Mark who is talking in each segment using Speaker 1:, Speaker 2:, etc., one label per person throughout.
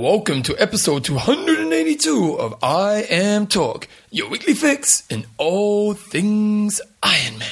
Speaker 1: Welcome to episode 282 of I Am Talk, your weekly fix in all things Iron Man.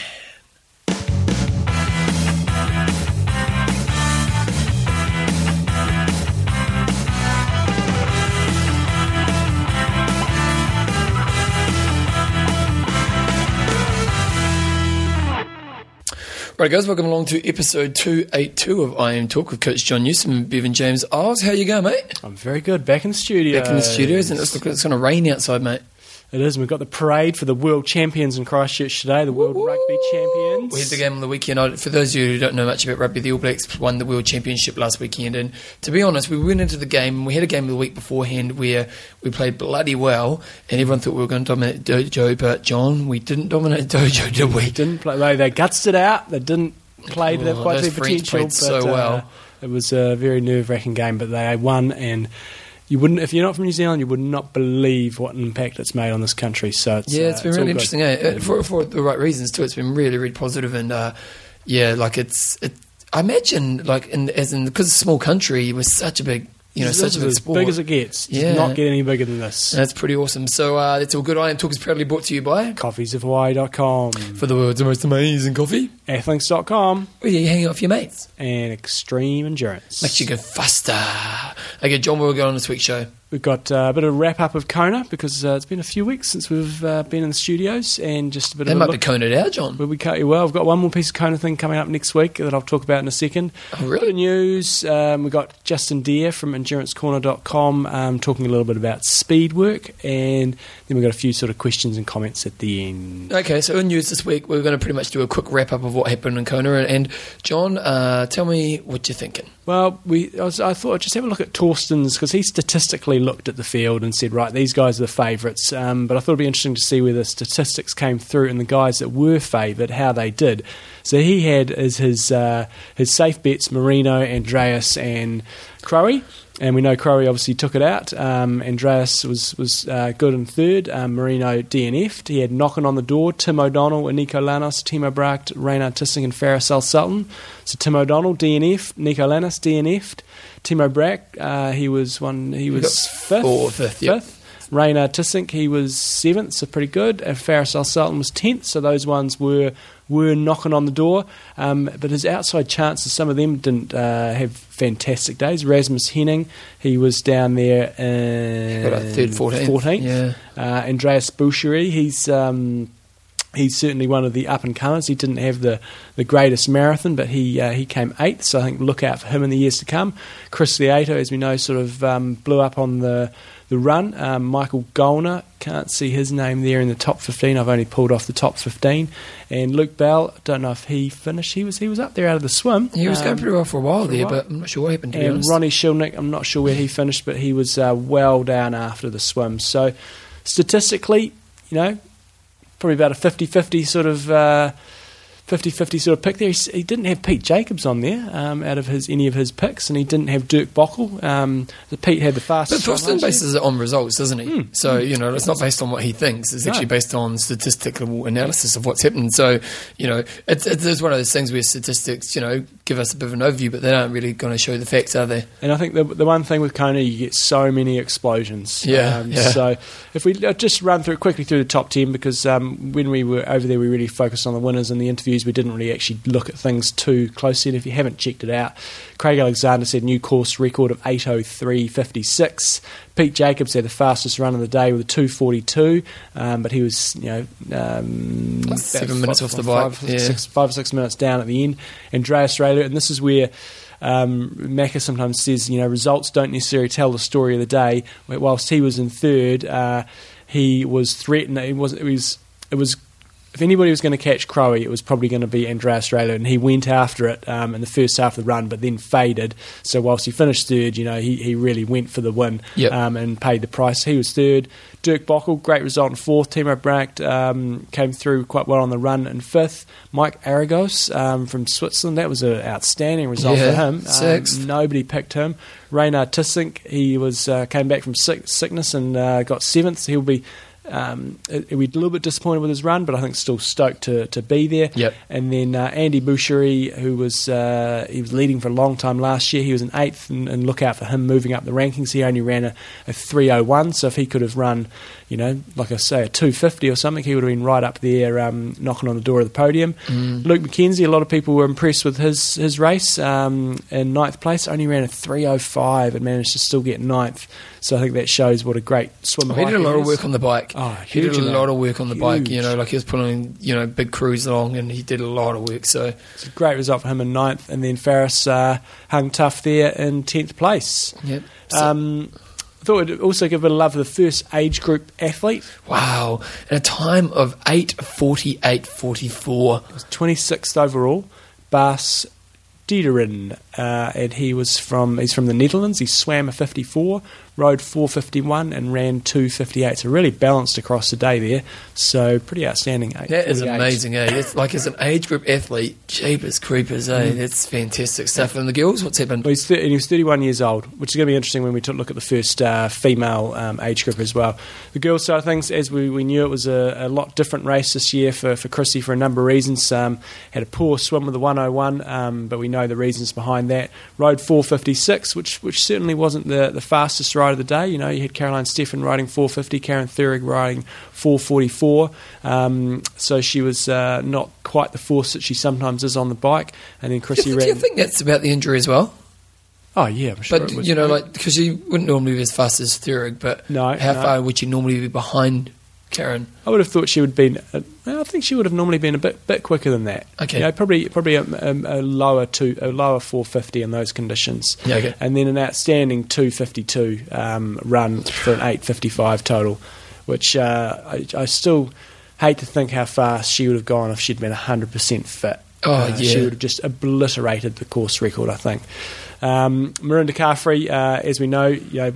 Speaker 1: Right, guys, welcome along to episode 282 of I Am Talk with Coach John Newsom and Bevan James Eyles. How you going, mate?
Speaker 2: I'm very good. Back in the studio.
Speaker 1: Back in the studios, and it's, look, it's going to rain outside, mate.
Speaker 2: It is. and We've got the parade for the world champions in Christchurch today, the world rugby champions.
Speaker 1: We had the game on the weekend. For those of you who don't know much about rugby, the All Blacks won the World Championship last weekend. And to be honest, we went into the game. We had a game the week beforehand where we played bloody well, and everyone thought we were going to dominate Dojo. But John, we didn't dominate Dojo, did we?
Speaker 2: didn't play. They, they gutsed it out. They didn't play to their
Speaker 1: Oh,
Speaker 2: quite
Speaker 1: those
Speaker 2: their potential.
Speaker 1: played so
Speaker 2: but, uh,
Speaker 1: well.
Speaker 2: it was a very nerve wracking game, but they won. And you wouldn't, if you're not from New Zealand, you would not believe what an impact it's made on this country. So it's,
Speaker 1: Yeah,
Speaker 2: uh,
Speaker 1: it's been
Speaker 2: all
Speaker 1: really interesting, eh? Uh, For, for the right reasons too. It's been really, really positive, and uh, yeah, like it's. It, I imagine, like, in, as in because it's a small country, it was such a big, you know,
Speaker 2: This
Speaker 1: such a big
Speaker 2: as
Speaker 1: sport.
Speaker 2: big as it gets. Does
Speaker 1: Yeah.
Speaker 2: not get any bigger than this.
Speaker 1: That's pretty awesome. So uh, that's all good. I am Talk is proudly brought to you by
Speaker 2: Coffeesofhawaii.com,
Speaker 1: for the world's most amazing coffee.
Speaker 2: athlinks.com,
Speaker 1: Where you hanging out with your mates.
Speaker 2: and Extreme Endurance.
Speaker 1: Makes you go faster. Okay, John, what we got on this week's show?
Speaker 2: We've got uh, a bit of a wrap up of Kona because uh, it's been a few weeks since we've uh, been in the studios and just a bit
Speaker 1: That
Speaker 2: of a
Speaker 1: might be coned out, John.
Speaker 2: Where we you well. I've got one more piece of Kona thing coming up next week that I'll talk about in a second.
Speaker 1: Oh,
Speaker 2: Bit
Speaker 1: really?
Speaker 2: of news. Um, we've got Justin Daerr from EnduranceCorner.com um, talking a little bit about speed work, and then we've got a few sort of questions and comments at the end.
Speaker 1: Okay, so in news this week, we're going to pretty much do a quick wrap up of what happened in Kona. And, John, uh, tell me what you're thinking.
Speaker 2: Well, we I, was, I thought I'd just have a look at Torsten's because he statistically looked at the field and said, right, these guys are the favourites. Um, but I thought it'd be interesting to see where the statistics came through and the guys that were favoured, how they did. So he had as his uh, his safe bets Marino, Andreas, and Crowe. And we know Crowe obviously took it out. Um, Andreas was was uh, good in third. Um, Marino DNF'd. He had knocking on the door Tim O'Donnell and Eneko Llanos, Timo Bracht, Raynard Tissink, and Faris Al Sultan. So Tim O'Donnell DNF, Eneko Llanos DNF'd, Timo Bracht uh, he was one. He was
Speaker 1: got
Speaker 2: fifth.
Speaker 1: four- fifth, yep.
Speaker 2: Raynard Tissink, he was seventh, so pretty good. And Faris Al Sultan was tenth, so those ones were were knocking on the door. Um, but his outside chances, some of them didn't uh, have fantastic days. Rasmus Henning, he was down there in
Speaker 1: Got third, 14th.
Speaker 2: 14th.
Speaker 1: Yeah.
Speaker 2: Uh, Andreas Boecherer, he's um, he's certainly one of the up and comers. He didn't have the, the greatest marathon, but he uh, he came eighth. So I think look out for him in the years to come. Chris Lieto, as we know, sort of um, blew up on the the run. Um, Michael Golner, can't see his name there in the top fifteen. I've only pulled off the top fifteen. And Luke Bell, don't know if he finished. He was he was up there out of the swim.
Speaker 1: He was going
Speaker 2: Um,
Speaker 1: pretty well for a while
Speaker 2: for a
Speaker 1: there,
Speaker 2: while.
Speaker 1: but I'm not sure what happened, to
Speaker 2: and. Ronnie Schildknecht, I'm not sure where he finished, but he was uh, well down after the swim. So statistically, you know, probably about a 50-50 sort of uh, 50-50 sort of pick there. He, he didn't have Pete Jacobs on there um, out of his any of his picks, and he didn't have Dirk Bockel. Um, the Pete had the fastest. last year.
Speaker 1: bases it on results, doesn't he?
Speaker 2: Mm.
Speaker 1: So, you know, it's not based on what he thinks. It's
Speaker 2: No.
Speaker 1: actually based on statistical analysis of what's happened. So, you know, it's, it's one of those things where statistics, you know, give us a bit of an overview, but they aren't really going to show the facts, are they?
Speaker 2: And I think the the one thing with Kona, you get so many explosions.
Speaker 1: Yeah,
Speaker 2: Um,
Speaker 1: yeah.
Speaker 2: So if we just run through quickly through the top ten, because um, when we were over there, we really focused on the winners and the We didn't really actually look at things too closely. And if you haven't checked it out, Craig Alexander said new course record of eight oh three fifty six. Pete Jacobs had the fastest run of the day with a two forty two, um, but he was you know um,
Speaker 1: Seven minutes off the
Speaker 2: five,
Speaker 1: bike, yeah.
Speaker 2: six- five or six minutes down at the end. Andreas Raelert, and this is where um, Macca sometimes says, you know, results don't necessarily tell the story of the day. Whilst he was in third, uh, he was threatened. It was, it was, it was. If anybody was going to catch Crowe, it was probably going to be Andreas Raelert, and he went after it um, in the first half of the run, but then faded. So whilst he finished third, you know, he, he really went for the win
Speaker 1: Yep.
Speaker 2: um, and paid the price. He was third. Dirk Bockel, great result in fourth. Timo Bracht um, came through quite well on the run in fifth. Mike Aigroz um, from Switzerland, that was an outstanding result
Speaker 1: Yeah,
Speaker 2: for him. Um,
Speaker 1: sixth.
Speaker 2: nobody picked him. Raynard Tissink, he was uh, came back from sick, sickness and uh, got seventh. He'll be Um, it, we're a little bit disappointed with his run, but I think still stoked to, to be there.
Speaker 1: Yep.
Speaker 2: And then uh, Andy Boecherer, who was uh, he was leading for a long time last year, he was in eighth, and, and look out for him moving up the rankings. He only ran a, a 301, so if he could have run, you know, like I say, a 250 or something, he would have been right up there, um, knocking on the door of the podium.
Speaker 1: Mm.
Speaker 2: Luke McKenzie, a lot of people were impressed with his his race um, in ninth place. Only ran a 305 and managed to still get ninth. So I think that shows what a great swimmer
Speaker 1: He was. He did a lot of work on the bike.
Speaker 2: Oh,
Speaker 1: he did a
Speaker 2: amount.
Speaker 1: lot of work on the bike. You know, like he was pulling you know big crews along, and he did a lot of work. So
Speaker 2: It's a great result for him in ninth, and then Faris uh, hung tough there in tenth place.
Speaker 1: yep. So-
Speaker 2: Um, thought we'd also give a bit of love the first age group athlete.
Speaker 1: wow, in a time of eight forty eight forty four.
Speaker 2: He was 26th overall, Bas Diederen, uh, and he was from he's from the Netherlands. He swam a 54, rode 451, and ran 258. So really balanced across the day there. So pretty outstanding.
Speaker 1: That is amazing, eh? It's like as an age group athlete, jeepers creepers, eh? That's fantastic stuff. And the girls, what's happened?
Speaker 2: Well, he's th- and he was 31 years old, which is going to be interesting when we took a look at the first uh, female um, age group as well. The girls' side of things, as we, we knew, it was a, a lot different race this year for, for Chrissy for a number of reasons. Um, had a poor swim with the 101, um, but we know the reasons behind that. Rode 456, which which certainly wasn't the, the fastest ride of the day. You know, you had Caroline Steffen riding 450, Karen Thurig riding 444. Um, so she was uh, not quite the force that she sometimes is on the bike. And then Chrissy
Speaker 1: you, do you think that's about the injury as well?
Speaker 2: Oh yeah, I'm sure
Speaker 1: But you know, like because you wouldn't normally be as fast as Thurig, but
Speaker 2: No,
Speaker 1: how
Speaker 2: no.
Speaker 1: far would you normally be behind Karen?
Speaker 2: I would have thought she would have been. Uh, I think she would have normally been a bit bit quicker than that.
Speaker 1: Okay.
Speaker 2: you know, probably probably a, a, a lower two a lower 450 in those conditions.
Speaker 1: Yeah, okay.
Speaker 2: and then an outstanding 252 um, run for an 855 total, which uh, I, I still hate to think how fast she would have gone if she'd been 100% fit.
Speaker 1: Oh,
Speaker 2: Uh, she would have just obliterated the course record. I think. Um, Mirinda Carfrae, uh, as we know, you know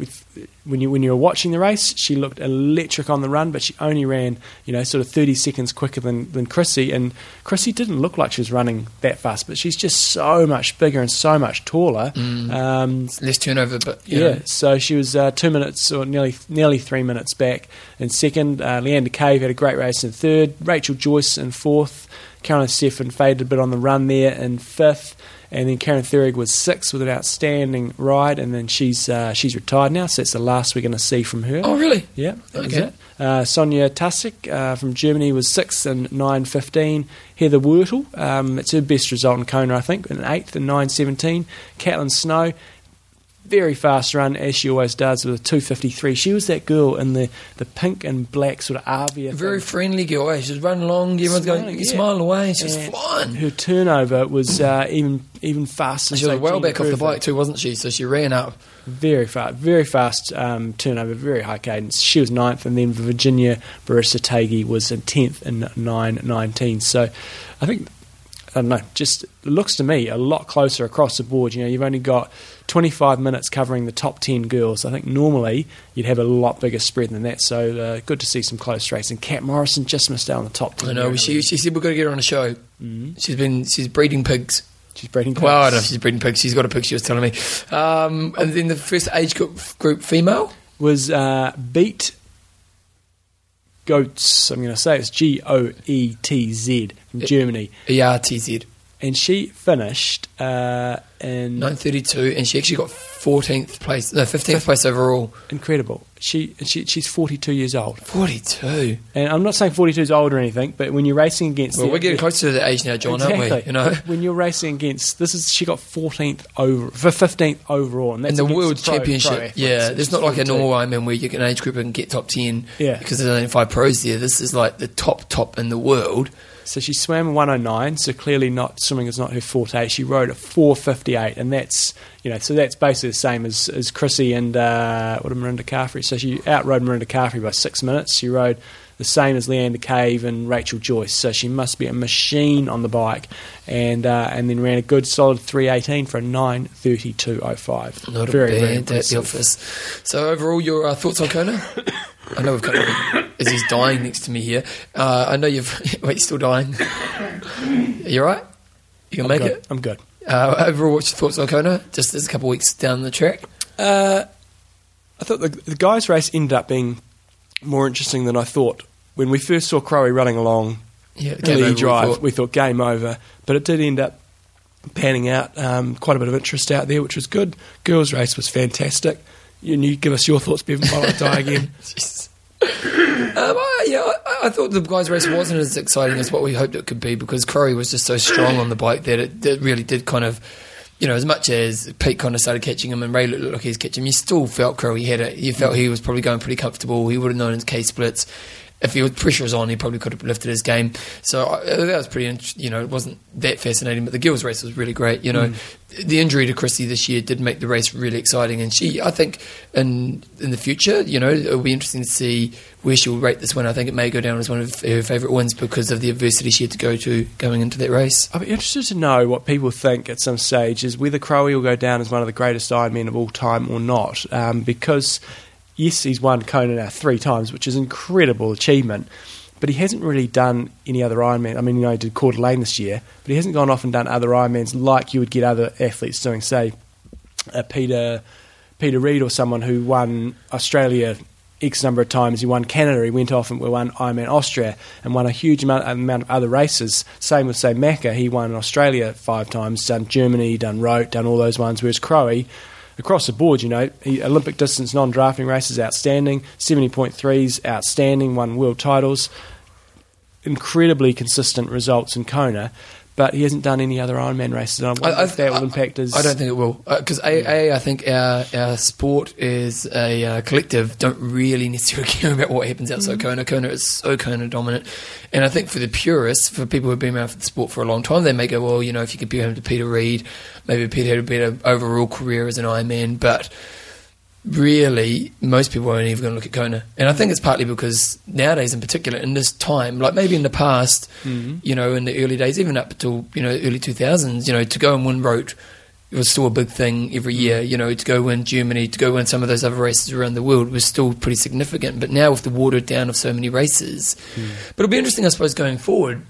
Speaker 2: when you when you were watching the race, she looked electric on the run, but she only ran, you know, sort of 30 seconds quicker than, than Chrissy. And Chrissy didn't look like she was running that fast, but she's just so much bigger and so much taller. Um,
Speaker 1: Less turnover, but
Speaker 2: yeah, so she was uh, two minutes or nearly nearly three minutes back in second. Uh, Leanda Cave had a great race in third. Rachel Joyce in fourth. Caroline Steffen faded a bit on the run there in fifth. And then Karen Thurig was six with an outstanding ride, and then she's uh, she's retired now, so that's the last we're going to see from her.
Speaker 1: Oh, really?
Speaker 2: Yeah, that
Speaker 1: Okay.
Speaker 2: it. Uh, Sonja Tajsich uh, from Germany was sixth in 9.15. Heather Wurtele, um, it's her best result in Kona, I think, in eighth in 9.17. Caitlin Snow, very fast run, as she always does, with a 2.53. She was that girl in the, the pink and black sort of Avia.
Speaker 1: Very
Speaker 2: thing.
Speaker 1: friendly girl. Eh? She's running along. Everyone's
Speaker 2: Smiling,
Speaker 1: going,
Speaker 2: yeah.
Speaker 1: smiling away. She's
Speaker 2: And
Speaker 1: flying.
Speaker 2: Her turnover was uh, even even faster.
Speaker 1: She was
Speaker 2: than
Speaker 1: well back off the bike too, wasn't she? So she ran up.
Speaker 2: Very fast, very fast um, turnover, very high cadence. She was ninth, and then Virginia Berasategui was in tenth in nine nineteen. So, I think I don't know. Just looks to me a lot closer across the board. You know, you've only got twenty five minutes covering the top ten girls. I think normally you'd have a lot bigger spread than that. So, uh, good to see some close races. And Kat Morrison just missed out on the top ten.
Speaker 1: I know. She, she said we've got to get her on a show.
Speaker 2: Mhm.
Speaker 1: She's been she's breeding pigs.
Speaker 2: she's breeding.
Speaker 1: Well, I don't know if she's breeding pigs. She's got a pig. She was telling me. Um, and then the first age group, group female.
Speaker 2: was uh, beat goats. I'm going to say it's G O E T Z from Germany,
Speaker 1: E ERTZ.
Speaker 2: And she finished uh, in
Speaker 1: Nine thirty two, and she actually got fourteenth place, no fifteenth place overall.
Speaker 2: incredible. She, she she's 42 years old,
Speaker 1: Forty two.
Speaker 2: and I'm not saying 42 is old or anything, but when you're racing against
Speaker 1: Well,
Speaker 2: the-
Speaker 1: we're getting closer to the age now, John, aren't we? You know,
Speaker 2: when you're racing against this is she got 14th over for 15th overall, and
Speaker 1: in the world
Speaker 2: pro- pro
Speaker 1: championship.
Speaker 2: athletes,
Speaker 1: yeah,
Speaker 2: and
Speaker 1: there's not like a
Speaker 2: 42.
Speaker 1: normal Ironman where you get an age group and get top ten.
Speaker 2: Yeah.
Speaker 1: because there's only five pros there. This is like the top top in the world.
Speaker 2: So she swam 109, so clearly not swimming is not her forte. She rode a 458, and that's you know so that's basically the same as, as Chrissy and uh, what Mirinda Carfrae. So she outrode Mirinda Carfrae by six minutes. She rode the same as Leanda Cave and Rachel Joyce. So she must be a machine on the bike, and uh, and then ran a good solid 318 for a 932.05.
Speaker 1: Not
Speaker 2: very
Speaker 1: a bad at the office. So overall, your uh, thoughts on Kona? I know we've got as he's dying next to me here. Uh, I know you've. Wait, you're still dying? Are you all right? You can
Speaker 2: I'm
Speaker 1: make
Speaker 2: good.
Speaker 1: it.
Speaker 2: I'm good.
Speaker 1: Uh, overall, what's your thoughts on Kona? Just as a couple of weeks down the track.
Speaker 2: Uh, I thought the, the guys' race ended up being more interesting than I thought. When we first saw Crowe running along
Speaker 1: Yeah,
Speaker 2: the
Speaker 1: game over, we
Speaker 2: drive,
Speaker 1: thought.
Speaker 2: we thought game over, but it did end up panning out. Um, quite a bit of interest out there, which was good. Girls' race was fantastic. You, you give us your thoughts, Bevan, while I die again.
Speaker 1: Um, I, yeah, I, I thought the guys' race wasn't as exciting as what we hoped it could be because Crowe was just so strong on the bike that it, it really did kind of, you know, as much as Pete kind of started catching him and Ray looked like he was catching him, you still felt Curry had it. You felt he was probably going pretty comfortable. He would have known his K splits. If he was pressure was on, he probably could have lifted his game. So I, that was pretty, int- you know, it wasn't that fascinating. But the girls' race was really great. You know, the injury to Christy this year did make the race really exciting, and she, I think, in in the future, you know, it'll be interesting to see where she'll rate this win. I think it may go down as one of her favourite wins because of the adversity she had to go to going into that race.
Speaker 2: I'd be interested to know what people think at some stage is whether Crowe will go down as one of the greatest Ironmen of all time or not. Um, because, yes, he's won Kona now three times, which is incredible achievement. But he hasn't really done any other Ironman. I mean, you know, he did Coeur d'Alene this year, but he hasn't gone off and done other Ironmans like you would get other athletes doing, say, Peter Peter Reid or someone who won Australia X number of times. He won Canada. He went off and won Ironman Austria and won a huge amount, amount of other races. Same with say Macca. He won Australia five times, done Germany, done Roth, done all those ones. Whereas Crowe, across the board, you know, Olympic distance non-drafting races outstanding, seventy point threes outstanding, won world titles, incredibly consistent results in Kona. But he hasn't done any other Ironman races. And I
Speaker 1: I-
Speaker 2: if that will impact his.
Speaker 1: I don't think it will because a, a I think our, our sport is a uh, collective don't really necessarily care about what happens outside Kona. Kona is so Kona dominant, and I think for the purists, for people who've been around for the sport for a long time, they may go, well, you know, if you compare him to Peter Reid, maybe Peter had a better overall career as an Ironman, but really most people aren't even going to look at Kona. And I think it's partly because nowadays, in particular, in this time, like maybe in the past, mm-hmm. you know, in the early days, even up until you know early two thousands, you know, to go and win Roth was still a big thing every mm-hmm. year. You know, to go win Germany, to go win some of those other races around the world was still pretty significant. But now with the watered down of so many races, mm. but it'll be interesting, I suppose, going forward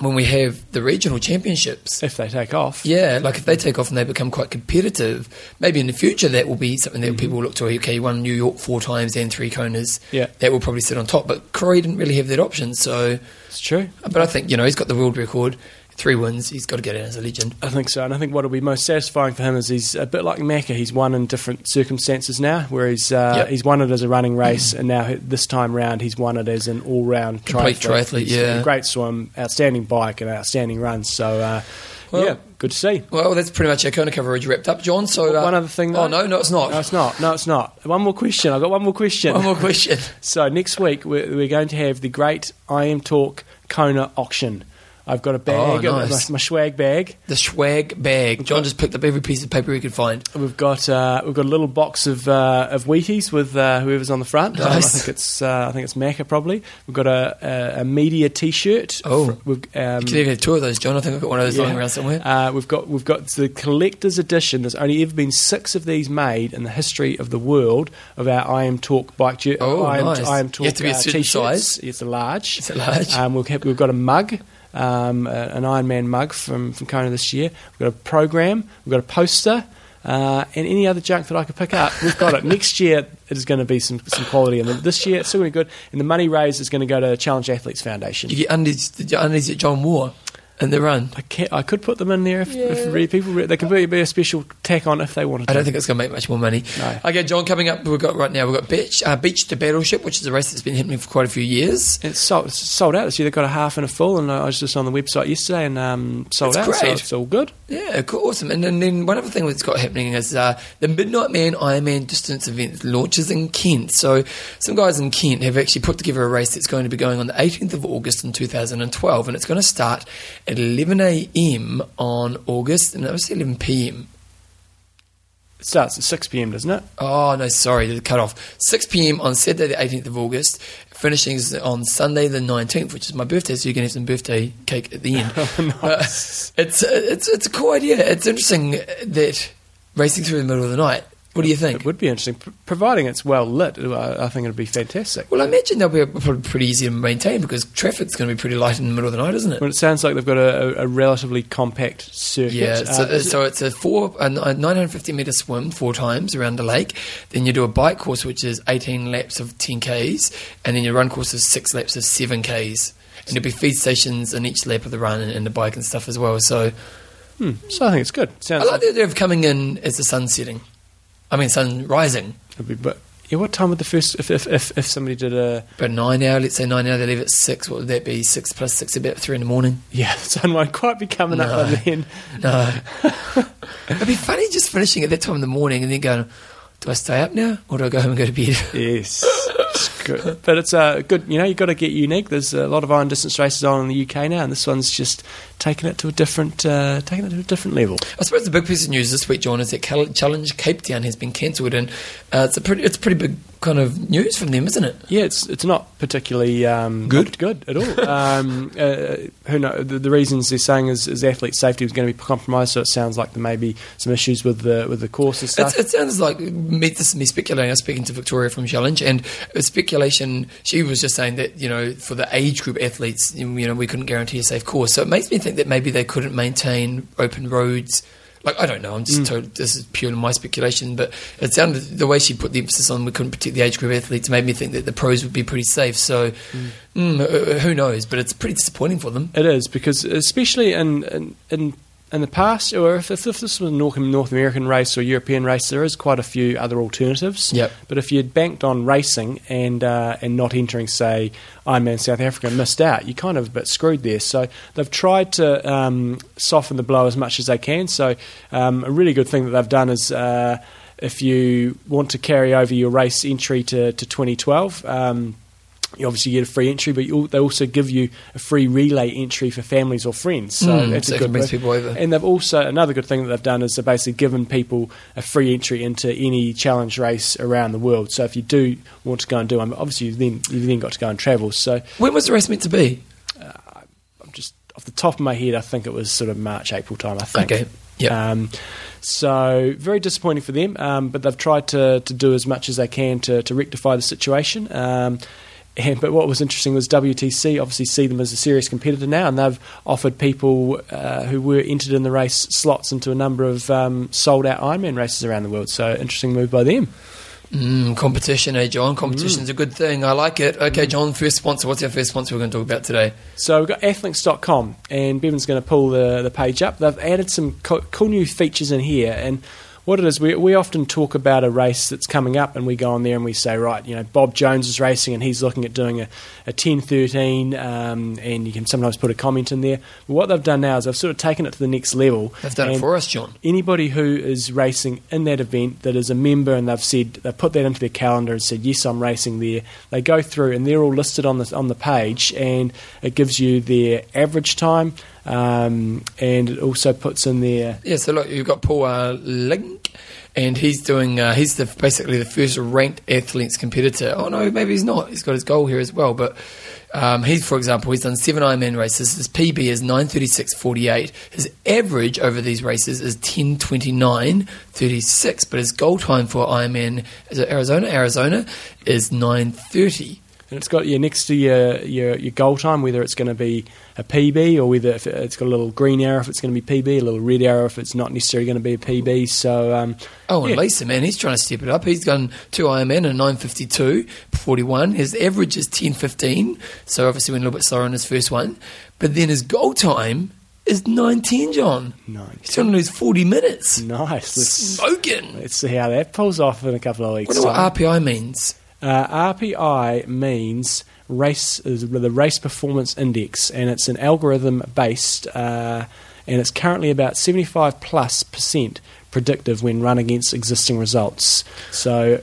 Speaker 1: when we have the regional championships.
Speaker 2: if they take off.
Speaker 1: Yeah, like if they take off and they become quite competitive, maybe in the future that will be something that mm-hmm. people will look to. Okay, you won New York four times and three Konas.
Speaker 2: Yeah.
Speaker 1: that will probably sit on top. But Corey didn't really have that option. So,
Speaker 2: It's true.
Speaker 1: but I think you know he's got the world record, three wins. He's got to get in as a legend.
Speaker 2: I think so, and I think what will be most satisfying for him is he's a bit like Macca. He's won in different circumstances now, where he's uh,
Speaker 1: Yep.
Speaker 2: he's won it as a running race, and now this time round he's won it as an all-round
Speaker 1: Complete
Speaker 2: triathlete.
Speaker 1: triathlete, yeah.
Speaker 2: great swim, outstanding bike, and outstanding runs. So, uh,
Speaker 1: Well-
Speaker 2: yeah, good to see.
Speaker 1: Well, that's pretty much our Kona coverage wrapped up, John. So uh,
Speaker 2: One other thing, though.
Speaker 1: Oh no, no, it's not.
Speaker 2: No, it's not. No, it's not. One more question. I've got one more question.
Speaker 1: One more question.
Speaker 2: So next week we're, we're going to have the great I Am Talk Kona auction. I've got a bag,
Speaker 1: Oh, nice.
Speaker 2: my, my swag bag.
Speaker 1: The swag bag. John just picked up every piece of paper he could find.
Speaker 2: We've got uh, we've got a little box of uh, of Wheaties with uh, whoever's on the front. Um, I think it's uh, I think it's Macca probably. We've got a, a, a media T-shirt.
Speaker 1: Oh.
Speaker 2: we've, um,
Speaker 1: You can even have two of those, John. I think I've got one of those
Speaker 2: yeah.
Speaker 1: lying around somewhere.
Speaker 2: Uh, we've got we've got the collector's edition. There's only ever been six of these made in the history of the world of our I Am Talk bike. Ju-
Speaker 1: Oh,
Speaker 2: I am,
Speaker 1: nice.
Speaker 2: I am
Speaker 1: You
Speaker 2: Talk
Speaker 1: have to be a
Speaker 2: uh,
Speaker 1: certain size?
Speaker 2: It's a large.
Speaker 1: Is it large?
Speaker 2: Um, we've, we've got a mug, um, an Iron Man mug from, from Kona this year. We've got a program. We've got a poster. Uh, and any other junk that I could pick up, we've got it. Next year, it is going to be some, some quality. And this year, it's still going to be good. And the money raised is going to go to Challenge Athletes Foundation.
Speaker 1: You get undies, undies that John wore in the run.
Speaker 2: I, can't, I could put them in there if,
Speaker 1: Yeah.
Speaker 2: if really people re- they could be, be a special tack on if they wanted to.
Speaker 1: I don't think it's going to make much more money.
Speaker 2: No.
Speaker 1: Okay, John, coming up, we've got right now, we've got Beach, uh, Beach to Battleship, which is a race that's been happening for quite a few years.
Speaker 2: It's sold, it's sold out this year. They've got a half and a full, and I was just on the website yesterday and um, sold
Speaker 1: That's
Speaker 2: out. So it's all good.
Speaker 1: Yeah, cool, awesome. And then, then one other thing that's got happening is uh, the Midnight Man Ironman distance event launches in Kent. So some guys in Kent have actually put together a race that's going to be going on the 18th of August in 2012, and it's going to start at 11 a.m. on August, and that was 11 p.m.
Speaker 2: It starts at 6 p.m., doesn't it?
Speaker 1: Oh no, sorry, the cut off. Six PM on Saturday the eighteenth of August, finishing is on Sunday the nineteenth, which is my birthday, so you can have some birthday cake at the end. Oh, but uh, it's it's it's a cool idea. It's interesting that racing through the middle of the night. What do you think?
Speaker 2: It would be interesting, P- providing it's well lit. I I think it'd be fantastic.
Speaker 1: Well, I imagine they'll be probably pretty easy to maintain because traffic's going to be pretty light in the middle of the night, isn't it?
Speaker 2: Well, it sounds like they've got a, a, relatively compact circuit.
Speaker 1: Yeah, so,
Speaker 2: Uh, is
Speaker 1: so it's a four a 950 meter swim four times around the lake. Then you do a bike course, which is 18 laps of 10 k's, and then your run course is six laps of seven k's. And there'll be feed stations in each lap of the run and, and the bike and stuff as well. So
Speaker 2: hmm, so I think it's good.
Speaker 1: I like
Speaker 2: like
Speaker 1: the idea of coming in as the sun setting. I mean, sun rising.
Speaker 2: it'd be, but yeah, what time would the first if if if, if somebody did a
Speaker 1: But nine hour, let's say nine hour, they leave at six. What would that be? Six plus six, about three in the morning.
Speaker 2: yeah, the sun won't quite be coming
Speaker 1: No.
Speaker 2: up by then.
Speaker 1: No. It'd be funny just finishing at that time in the morning and then going, do I stay up now or do I go home and go to bed?
Speaker 2: Yes. Good. But it's uh, good, you know, you've got to get unique. There's a lot of iron distance races on in the UK now, and this one's just taking it to a different, uh, taking it to a different level.
Speaker 1: I suppose the big piece of news this week, John, is that Challenge Cape Town has been cancelled, and uh, it's a pretty, it's pretty big kind of news from them, isn't it?
Speaker 2: Yeah, it's it's not particularly um,
Speaker 1: Good?
Speaker 2: good at all. um, uh, who know the, the reasons they're saying is, is athlete safety was going to be compromised, so it sounds like there may be some issues with the with the course and stuff.
Speaker 1: It's, it sounds like me, this is me speculating. I was speaking to Victoria from Challenge, and speculation. She was just saying that you know for the age group athletes, you know, we couldn't guarantee a safe course. So it makes me think that maybe they couldn't maintain open roads. Like I don't know. I'm just told this is purely my speculation, but it sounded the way she put the emphasis on we couldn't protect the age group athletes made me think that the pros would be pretty safe. So mm, uh, who knows? But it's pretty disappointing for them.
Speaker 2: It is because, especially in in in, in the past, or if, if this was a North, North American race or European race, there is quite a few other alternatives.
Speaker 1: Yep.
Speaker 2: But if you'd banked on racing and uh, and not entering, say, Ironman South Africa, and missed out, you're kind of a bit screwed there. So they've tried to um, soften the blow as much as they can. So um, a really good thing that they've done is. Uh, if you want to carry over your race entry to, to 2012, um, you obviously get a free entry, but you, they also give you a free relay entry for families or friends. So
Speaker 1: Mm,
Speaker 2: that's
Speaker 1: so
Speaker 2: a good
Speaker 1: can
Speaker 2: move.
Speaker 1: people over.
Speaker 2: And they've also another good thing that they've done is they've basically given people a free entry into any challenge race around the world. So if you do want to go and do them, obviously you've then you've then got to go and travel. So
Speaker 1: When was the race meant to be?
Speaker 2: I'm just off the top of my head, I think it was sort of March April time. I think.
Speaker 1: Okay. Yep.
Speaker 2: Um, so very disappointing for them, um, but they've tried to, to do as much as they can to, to rectify the situation. Um, and, but what was interesting was WTC obviously see them as a serious competitor now, and they've offered people uh, who were entered in the race slots into a number of um, sold out Ironman races around the world. So interesting move by them.
Speaker 1: Mm, competition, eh, John? Competition's
Speaker 2: Mm.
Speaker 1: a good thing. I like it. Okay, John, first sponsor. What's our first sponsor we're going to talk about today?
Speaker 2: So we've got athlinks.com, and Bevan's going to pull the, the page up. They've added some co- cool new features in here, and what it is, we, we often talk about a race that's coming up, and we go on there and we say, right, you know, Bob Jones is racing, and he's looking at doing a, a 10 13, um, and you can sometimes put a comment in there. But what they've done now is they've sort of taken it to the next level.
Speaker 1: They've done it for us, John.
Speaker 2: anybody who is racing in that event that is a member and they've said they've put that into their calendar and said yes I'm racing there they go through and they're all listed on the on the page and it gives you their average time um, and it also puts in there.
Speaker 1: Yeah, so look, you've got Paul uh, Link, and he's doing. Uh, he's the basically the first ranked athletes competitor. Oh no, maybe he's not. He's got his goal here as well. But um, he's, for example, he's done seven Ironman races. His PB is nine thirty six forty eight. His average over these races is ten twenty nine thirty six. But his goal time for Ironman Arizona, Arizona, is nine thirty.
Speaker 2: And it's got your next to your, your your goal time whether it's going to be a PB or whether if it's got a little green arrow if it's going to be PB a little red arrow if it's not necessarily going to be a PB so um,
Speaker 1: Oh, and
Speaker 2: Yeah.
Speaker 1: Lisa, man, he's trying to step it up. He's done two Ironman and 952, 41. His average is 1015, so obviously went a little bit slower in his first one. But then his goal time is 910, John.
Speaker 2: Nine.
Speaker 1: He's trying to lose 40 minutes.
Speaker 2: nice let's,
Speaker 1: Smoking.
Speaker 2: let's see how that pulls off in a couple of
Speaker 1: I
Speaker 2: weeks
Speaker 1: wonder what
Speaker 2: time.
Speaker 1: RPI means.
Speaker 2: Uh, RPI means race the race performance index, and it's an algorithm based, uh, and it's currently about seventy five plus percent predictive when run against existing results. So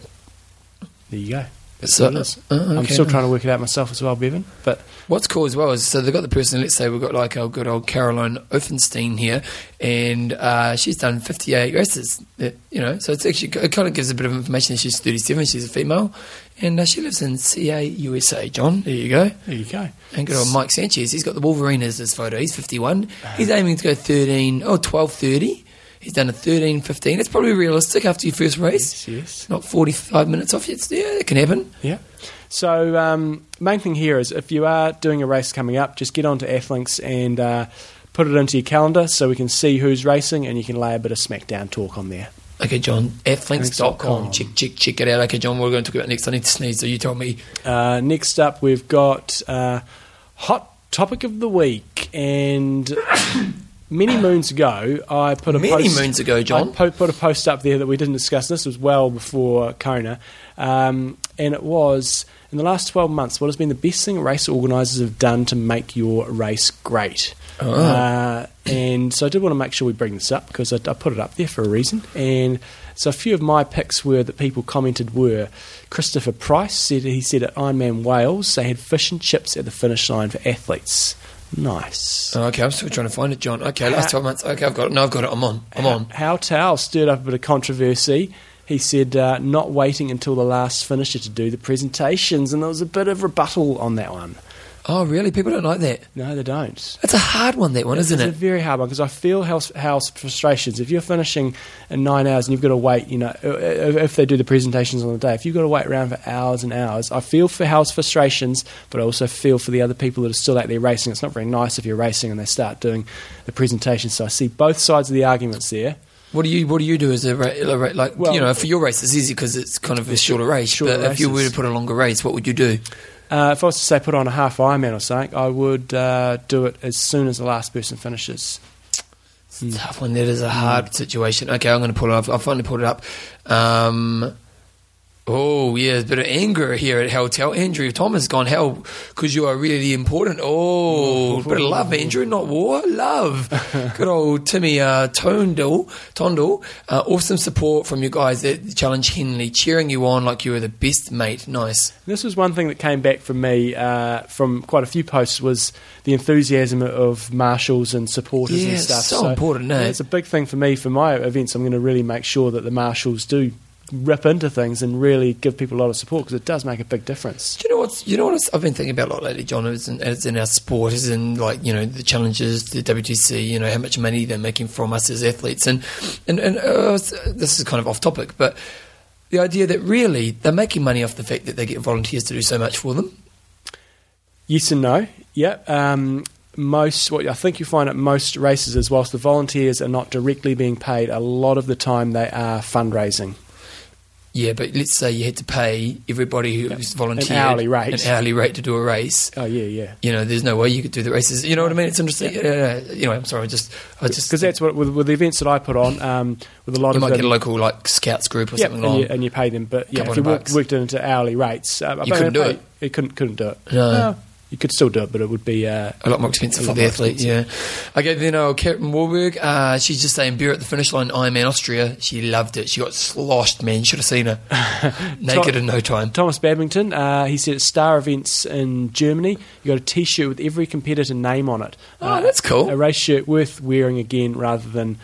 Speaker 2: there you go.
Speaker 1: So-
Speaker 2: is.
Speaker 1: uh,
Speaker 2: I'm
Speaker 1: okay.
Speaker 2: still trying to work it out myself as well, Bevan. But
Speaker 1: What's cool as well is so they've got the person. Let's say we've got like our good old Caroline Offenstein here, and uh, she's done 58 races. uh, You know, so it's actually it kind of gives a bit of information. that She's 37. She's a female, and uh, she lives in CA USA. John, there you go.
Speaker 2: there you go.
Speaker 1: And good old Mike Sanchez. He's got the Wolverine as his photo. He's 51. He's aiming to go 13 or 12 30. He's done a 13 15. It's probably realistic after your first race.
Speaker 2: Yes, yes.
Speaker 1: Not 45 minutes off yet. Yeah, it can happen.
Speaker 2: Yeah. So um, main thing here is if you are doing a race coming up, just get onto Athlinks and uh, put it into your calendar so we can see who's racing and you can lay a bit of SmackDown talk on there.
Speaker 1: Okay, John,
Speaker 2: Athlinks.com.
Speaker 1: Check, check, check it out. Okay, John, what we're going to talk about next. I need to sneeze, so you tell me.
Speaker 2: Uh, next up, we've got uh, hot topic of the week, and many moons ago, I put a
Speaker 1: Many
Speaker 2: post,
Speaker 1: moons ago, John.
Speaker 2: I po- put a post up there that we didn't discuss. This was well before Kona, um, and it was in the last twelve months. What has been the best thing race organisers have done to make your race great?
Speaker 1: Oh.
Speaker 2: Uh, and so I did want to make sure we bring this up because I, I put it up there for a reason. And so a few of my picks were that people commented were Christopher Price said he said at Ironman Wales they had fish and chips at the finish line for athletes. Nice.
Speaker 1: Oh, okay, I'm still trying to find it, John. Okay, last 12 months. Okay, I've got it. No, I've got it. I'm on. I'm on.
Speaker 2: How Tao stirred up a bit of controversy. He said uh, not waiting until the last finisher to do the presentations, and there was a bit of rebuttal on that one.
Speaker 1: Oh, really? People don't like that.
Speaker 2: No, they don't.
Speaker 1: That's a hard one, that one, isn't
Speaker 2: it's
Speaker 1: it?
Speaker 2: It's a very hard one because I feel House, House frustrations. If you're finishing in nine hours and you've got to wait, you know, if if they do the presentations on the day, if you've got to wait around for hours and hours, I feel for House frustrations, but I also feel for the other people that are still out there racing. It's not very nice if you're racing and they start doing the presentation. So I see both sides of the arguments there.
Speaker 1: What do you What do you do as a ra- like?
Speaker 2: Well-
Speaker 1: you know, for your race, it's easy because it's kind of a shorter race.
Speaker 2: Shorter
Speaker 1: but if you were to put a longer race, what would you do?
Speaker 2: Uh, if I was to say put on a half Ironman or something, I would uh, do it as soon as the last person finishes. Hmm.
Speaker 1: Tough one. That is a hard situation. Okay, I'm going to pull it up. I'll finally pull it up. Um, oh, yeah, there's a bit of anger here at Hell Hotel. Andrew Thomas gone, hell, because you are really important. Oh, a bit of love, Andrew, not war. Love. Good old Timmy uh, Tondel, Tondel. Uh, awesome support from you guys at Challenge Henley, cheering you on like you were the best mate. Nice.
Speaker 2: This was one thing that came back from me uh, from quite a few posts was the enthusiasm of marshals and supporters
Speaker 1: Yeah,
Speaker 2: and stuff.
Speaker 1: so important, eh?
Speaker 2: It's a big thing for me for my events. I'm going to really make sure that the marshals do rip into things and really give people a lot of support because it does make a big difference.
Speaker 1: Do you know what's you know what I've been thinking about a lot lately, John? Is in, in our sport, is in like you know the challenges, the WTC, you know how much money they're making from us as athletes, and and and uh, this is kind of off topic, but the idea that really they're making money off the fact that they get volunteers to do so much for them.
Speaker 2: Yes and no. Yeah. Um, most what I think you find at most races is whilst the volunteers are not directly being paid, a lot of the time they are fundraising.
Speaker 1: Yeah, but let's say you had to pay everybody who's volunteered
Speaker 2: hourly rate.
Speaker 1: an hourly rate to do a race.
Speaker 2: Oh yeah, yeah.
Speaker 1: You know, there's no way you could do the races. You know what I mean? It's interesting. Yeah. Anyway, I'm sorry. I just, I just
Speaker 2: Because that's what with, with the events that I put on um, with a lot
Speaker 1: you
Speaker 2: of
Speaker 1: might
Speaker 2: them,
Speaker 1: get a local like scouts group or something
Speaker 2: and you, and you pay them. But yeah, if you worked, worked it into hourly rates, uh,
Speaker 1: You couldn't do it.
Speaker 2: You couldn't couldn't do it.
Speaker 1: No.
Speaker 2: Well, you could still do it, but it would be uh,
Speaker 1: A lot more expensive
Speaker 2: A
Speaker 1: for the athlete, yeah. Okay, then uh, Karen Warburg, uh, she's just saying beer at the finish line, Ironman Austria. She loved it. She got sloshed, man. Should have seen her. Naked in no time.
Speaker 2: Thomas Babington. Uh, he said at Star Events in Germany, you got a T-shirt with every competitor name on it.
Speaker 1: Oh,
Speaker 2: Uh,
Speaker 1: that's cool.
Speaker 2: A race shirt worth wearing again, rather than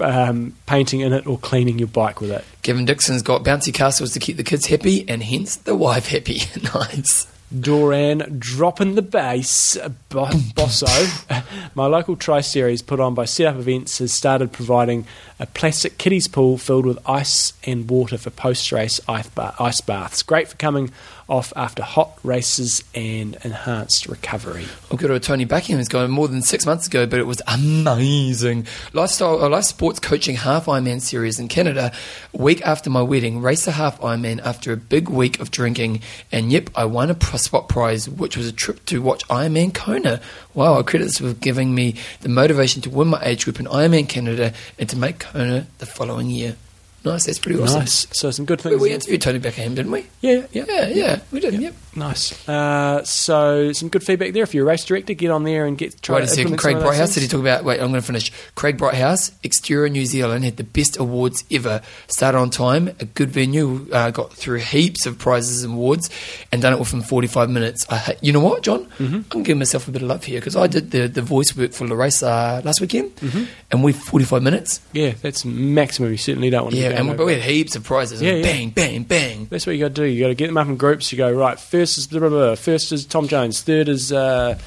Speaker 2: um, painting in it or cleaning your bike with it.
Speaker 1: Kevin Dixon's got bouncy castles to keep the kids happy and hence the wife happy. nice.
Speaker 2: Doran dropping the bass, Bo- Bosso. My local Tri Series put on by Setup Events has started providing a plastic kiddies pool filled with ice and water for post race ice baths. Great for coming off after hot races and enhanced recovery.
Speaker 1: I'll go to Tony Buckingham. It's going more than six months ago, but it was amazing. Lifestyle, uh, life sports coaching half Ironman series in Canada. Week after my wedding, race a half Ironman after a big week of drinking, and yep, I won a spot prize, which was a trip to watch Ironman Kona. Wow, I credit this with giving me the motivation to win my age group in Ironman Canada and to make Kona the following year. Nice, that's pretty awesome.
Speaker 2: Nice. So some good things.
Speaker 1: we interviewed Tony Buckingham, didn't we?
Speaker 2: yeah, yeah.
Speaker 1: Yeah, yeah, we did. Yep.
Speaker 2: Nice. Uh, so some good feedback there. If you're a race director, get on there and get try
Speaker 1: Wait a second. Craig
Speaker 2: some of those
Speaker 1: Brighthouse. Did he talk about? Wait, I'm going to finish. Craig Brighthouse, XTERRA New Zealand, had the best awards ever. Started on time, a good venue, uh, got through heaps of prizes and awards, and done it within 45 minutes. I, you know what, John?
Speaker 2: Mm-hmm.
Speaker 1: I'm going to give myself a bit of love here because I did the, the voice work for the race uh, last weekend,
Speaker 2: Mm-hmm.
Speaker 1: and we 45 minutes.
Speaker 2: Yeah, that's maximum. You certainly don't want to.
Speaker 1: Yeah, and we, we had heaps of prizes.
Speaker 2: Yeah, yeah.
Speaker 1: Bang, bang, bang.
Speaker 2: That's what you got to do. You got to get them up in groups. You go right. First is blah, blah. first is Tom Jones. Third is uh,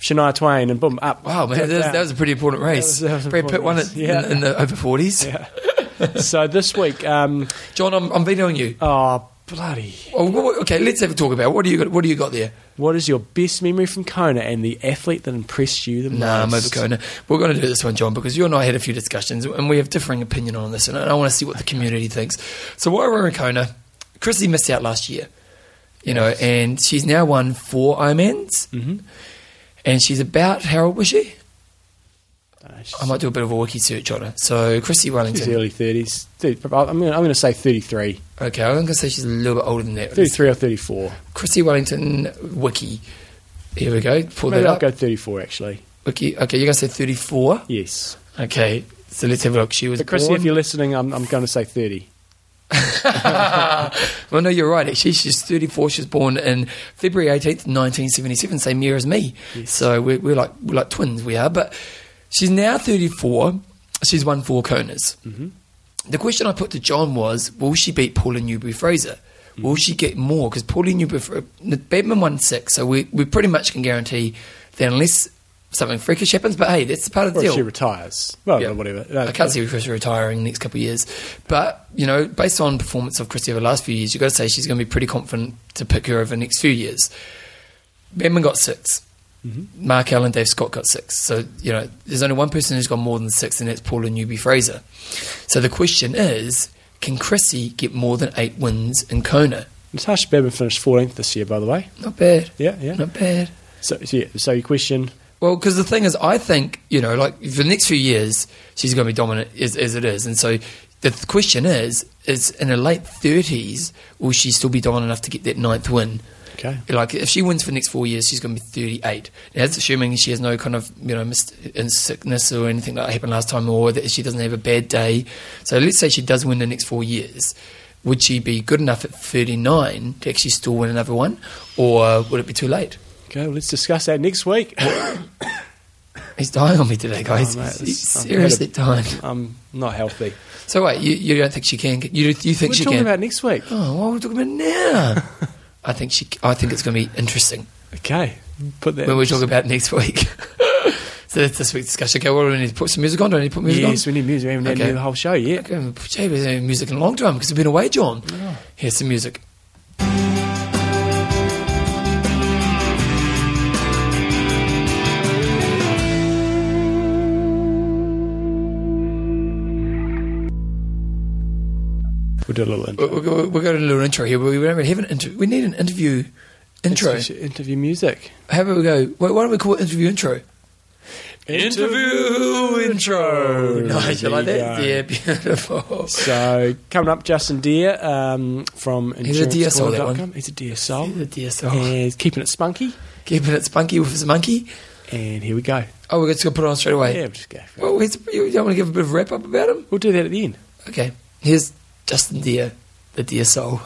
Speaker 2: Shania Twain, and boom, up.
Speaker 1: Wow, man, that was, that was a pretty important race.
Speaker 2: That was- that was
Speaker 1: Brad Pitt won it
Speaker 2: race.
Speaker 1: in, in the over 40s.
Speaker 2: Yeah. so this week, um,
Speaker 1: John, I'm, I'm vetoing you.
Speaker 2: oh bloody!
Speaker 1: Oh, okay, let's have a talk about it. what do you got. What do you got there?
Speaker 2: What is your best memory from Kona and the athlete that impressed you the
Speaker 1: Nah, I'm
Speaker 2: most?
Speaker 1: over Kona. We're going to do this one, John, because you and I had a few discussions, and we have differing opinion on this, and I want to see what the community thinks. So while we're in Kona, Chrissy missed out last year, you know, and she's now won four Ironmans,
Speaker 2: Mhm.
Speaker 1: and she's about how old was she?
Speaker 2: Uh, she's-
Speaker 1: I might do a bit of a wiki search on her. So Chrissy
Speaker 2: she's
Speaker 1: Wellington.
Speaker 2: early thirties. I'm going I'm to say 33,
Speaker 1: Okay, I'm going to say she's a little bit older than that.
Speaker 2: 33 or 34.
Speaker 1: Chrissy Wellington wiki. Here we go. Pull
Speaker 2: Maybe
Speaker 1: that
Speaker 2: I'll
Speaker 1: up.
Speaker 2: go 34 actually.
Speaker 1: Wiki. Okay, you're going to say 34.
Speaker 2: Yes.
Speaker 1: Okay, so let's have a look. She was
Speaker 2: But Chrissy,
Speaker 1: born-
Speaker 2: if you're listening, I'm, I'm going to say 30.
Speaker 1: well, no, you're right. Actually, she's 34. She was born in February 18th, 1977, same year as me.
Speaker 2: Yes.
Speaker 1: So we're, we're like we're like twins. We are. But she's now 34. She's won four Konas.
Speaker 2: Mhm.
Speaker 1: The question I put to John was, will she beat Paula Newby Fraser? Will she get more? Because Paula Newby, Badmann won six, so we, we pretty much can guarantee that unless something freakish happens, but hey, that's the part of the
Speaker 2: Or
Speaker 1: deal.
Speaker 2: she retires. Well,
Speaker 1: Yeah.
Speaker 2: whatever. No,
Speaker 1: I can't see Chrissy retiring in the next couple of years. But, you know, based on performance of Chrissy over the last few years, you've got to say she's going to be pretty confident to pick her over the next few years. Badmann got 6
Speaker 2: Mhm.
Speaker 1: Mark Allen, Dave Scott got six. So, you know, there's only one person who's got more than six, and that's Paula Newby Fraser. So the question is can Chrissy get more than eight wins in Kona?
Speaker 2: Natascha Badmann finished 14th this year, by the way.
Speaker 1: Not bad.
Speaker 2: Yeah, yeah.
Speaker 1: Not bad.
Speaker 2: So, so, yeah, so your question,
Speaker 1: Well, because the thing is, I think you know, like for the next few years, she's going to be dominant as, as it is, and so the th- question is: is in her late thirties, will she still be dominant enough to get that ninth win?
Speaker 2: okay.
Speaker 1: Like, if she wins for the next four years, she's going to be thirty-eight. Now, that's assuming she has no kind of you know missed in sickness or anything that happened last time, or that she doesn't have a bad day. So let's say she does win the next four years. Would she be good enough at 39 to actually still win another one? Or would it be too late?
Speaker 2: Okay, well, let's discuss that next week.
Speaker 1: He's dying on me today, oh, guys.
Speaker 2: Oh, mate,
Speaker 1: he's,
Speaker 2: this-
Speaker 1: he's
Speaker 2: I've
Speaker 1: seriously dying.
Speaker 2: I'm not healthy.
Speaker 1: So wait, you, you don't think she can? You do you think
Speaker 2: We're
Speaker 1: she
Speaker 2: talking
Speaker 1: can?
Speaker 2: about next week.
Speaker 1: oh, what are we talking about now? I think she. I think it's going to be interesting
Speaker 2: Okay, put that.
Speaker 1: when we talk about next week. so that's this week's discussion. Okay, what do we need to put some music on? Do I need to put music
Speaker 2: Yes, we need music. We haven't
Speaker 1: Okay.
Speaker 2: had the whole show yet.
Speaker 1: Okay, gee, we haven't music in a long time because we've been away, John.
Speaker 2: Oh.
Speaker 1: Here's some music.
Speaker 2: We'll do a little intro.
Speaker 1: we're, we're going to do a little intro here. We, we don't really have an inter- We need an interview intro.
Speaker 2: Let's Interview music.
Speaker 1: How about we go? Why, why don't we call it interview intro?
Speaker 2: Interview intro.
Speaker 1: Nice, you like that? Yeah, beautiful.
Speaker 2: So coming up, Justin Daerr um, from
Speaker 1: He's a DSL, that one.
Speaker 2: He's a DSL.
Speaker 1: The DSL.
Speaker 2: And he's keeping it spunky.
Speaker 1: Keeping it spunky with his monkey.
Speaker 2: And here we go.
Speaker 1: Oh, we're just going to put it on straight away.
Speaker 2: Yeah, we'll just go.
Speaker 1: Well, you don't want to give a bit of a wrap up about him?
Speaker 2: We'll do that at the end.
Speaker 1: Okay. Here's Justin Daerr, the Deer Soul.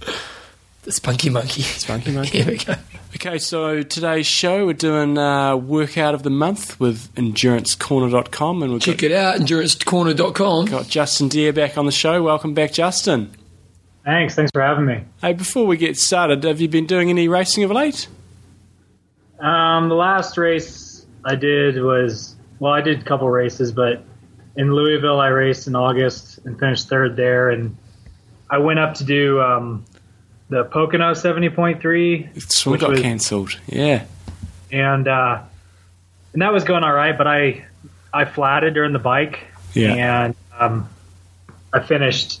Speaker 1: the spunky monkey.
Speaker 2: Spunky monkey.
Speaker 1: Here we go.
Speaker 2: Okay, so today's show, we're doing uh, workout of the month with endurancecorner.com. And we've
Speaker 1: Check
Speaker 2: got,
Speaker 1: it out, endurancecorner.com.
Speaker 2: got Justin Daerr back on the show. Welcome back, Justin.
Speaker 3: Thanks. Thanks for having me.
Speaker 2: Hey, before we get started, have you been doing any racing of late?
Speaker 3: Um, the last race I did was well, I did a couple races, but in Louisville I raced in August and finished third there, and I went up to do um, the Pocono seventy point three,
Speaker 2: Swim
Speaker 3: Which
Speaker 2: got
Speaker 3: was-
Speaker 2: cancelled. Yeah.
Speaker 3: and uh, and that was going all right, but I I flatted during the bike,
Speaker 2: Yeah.
Speaker 3: and um, I finished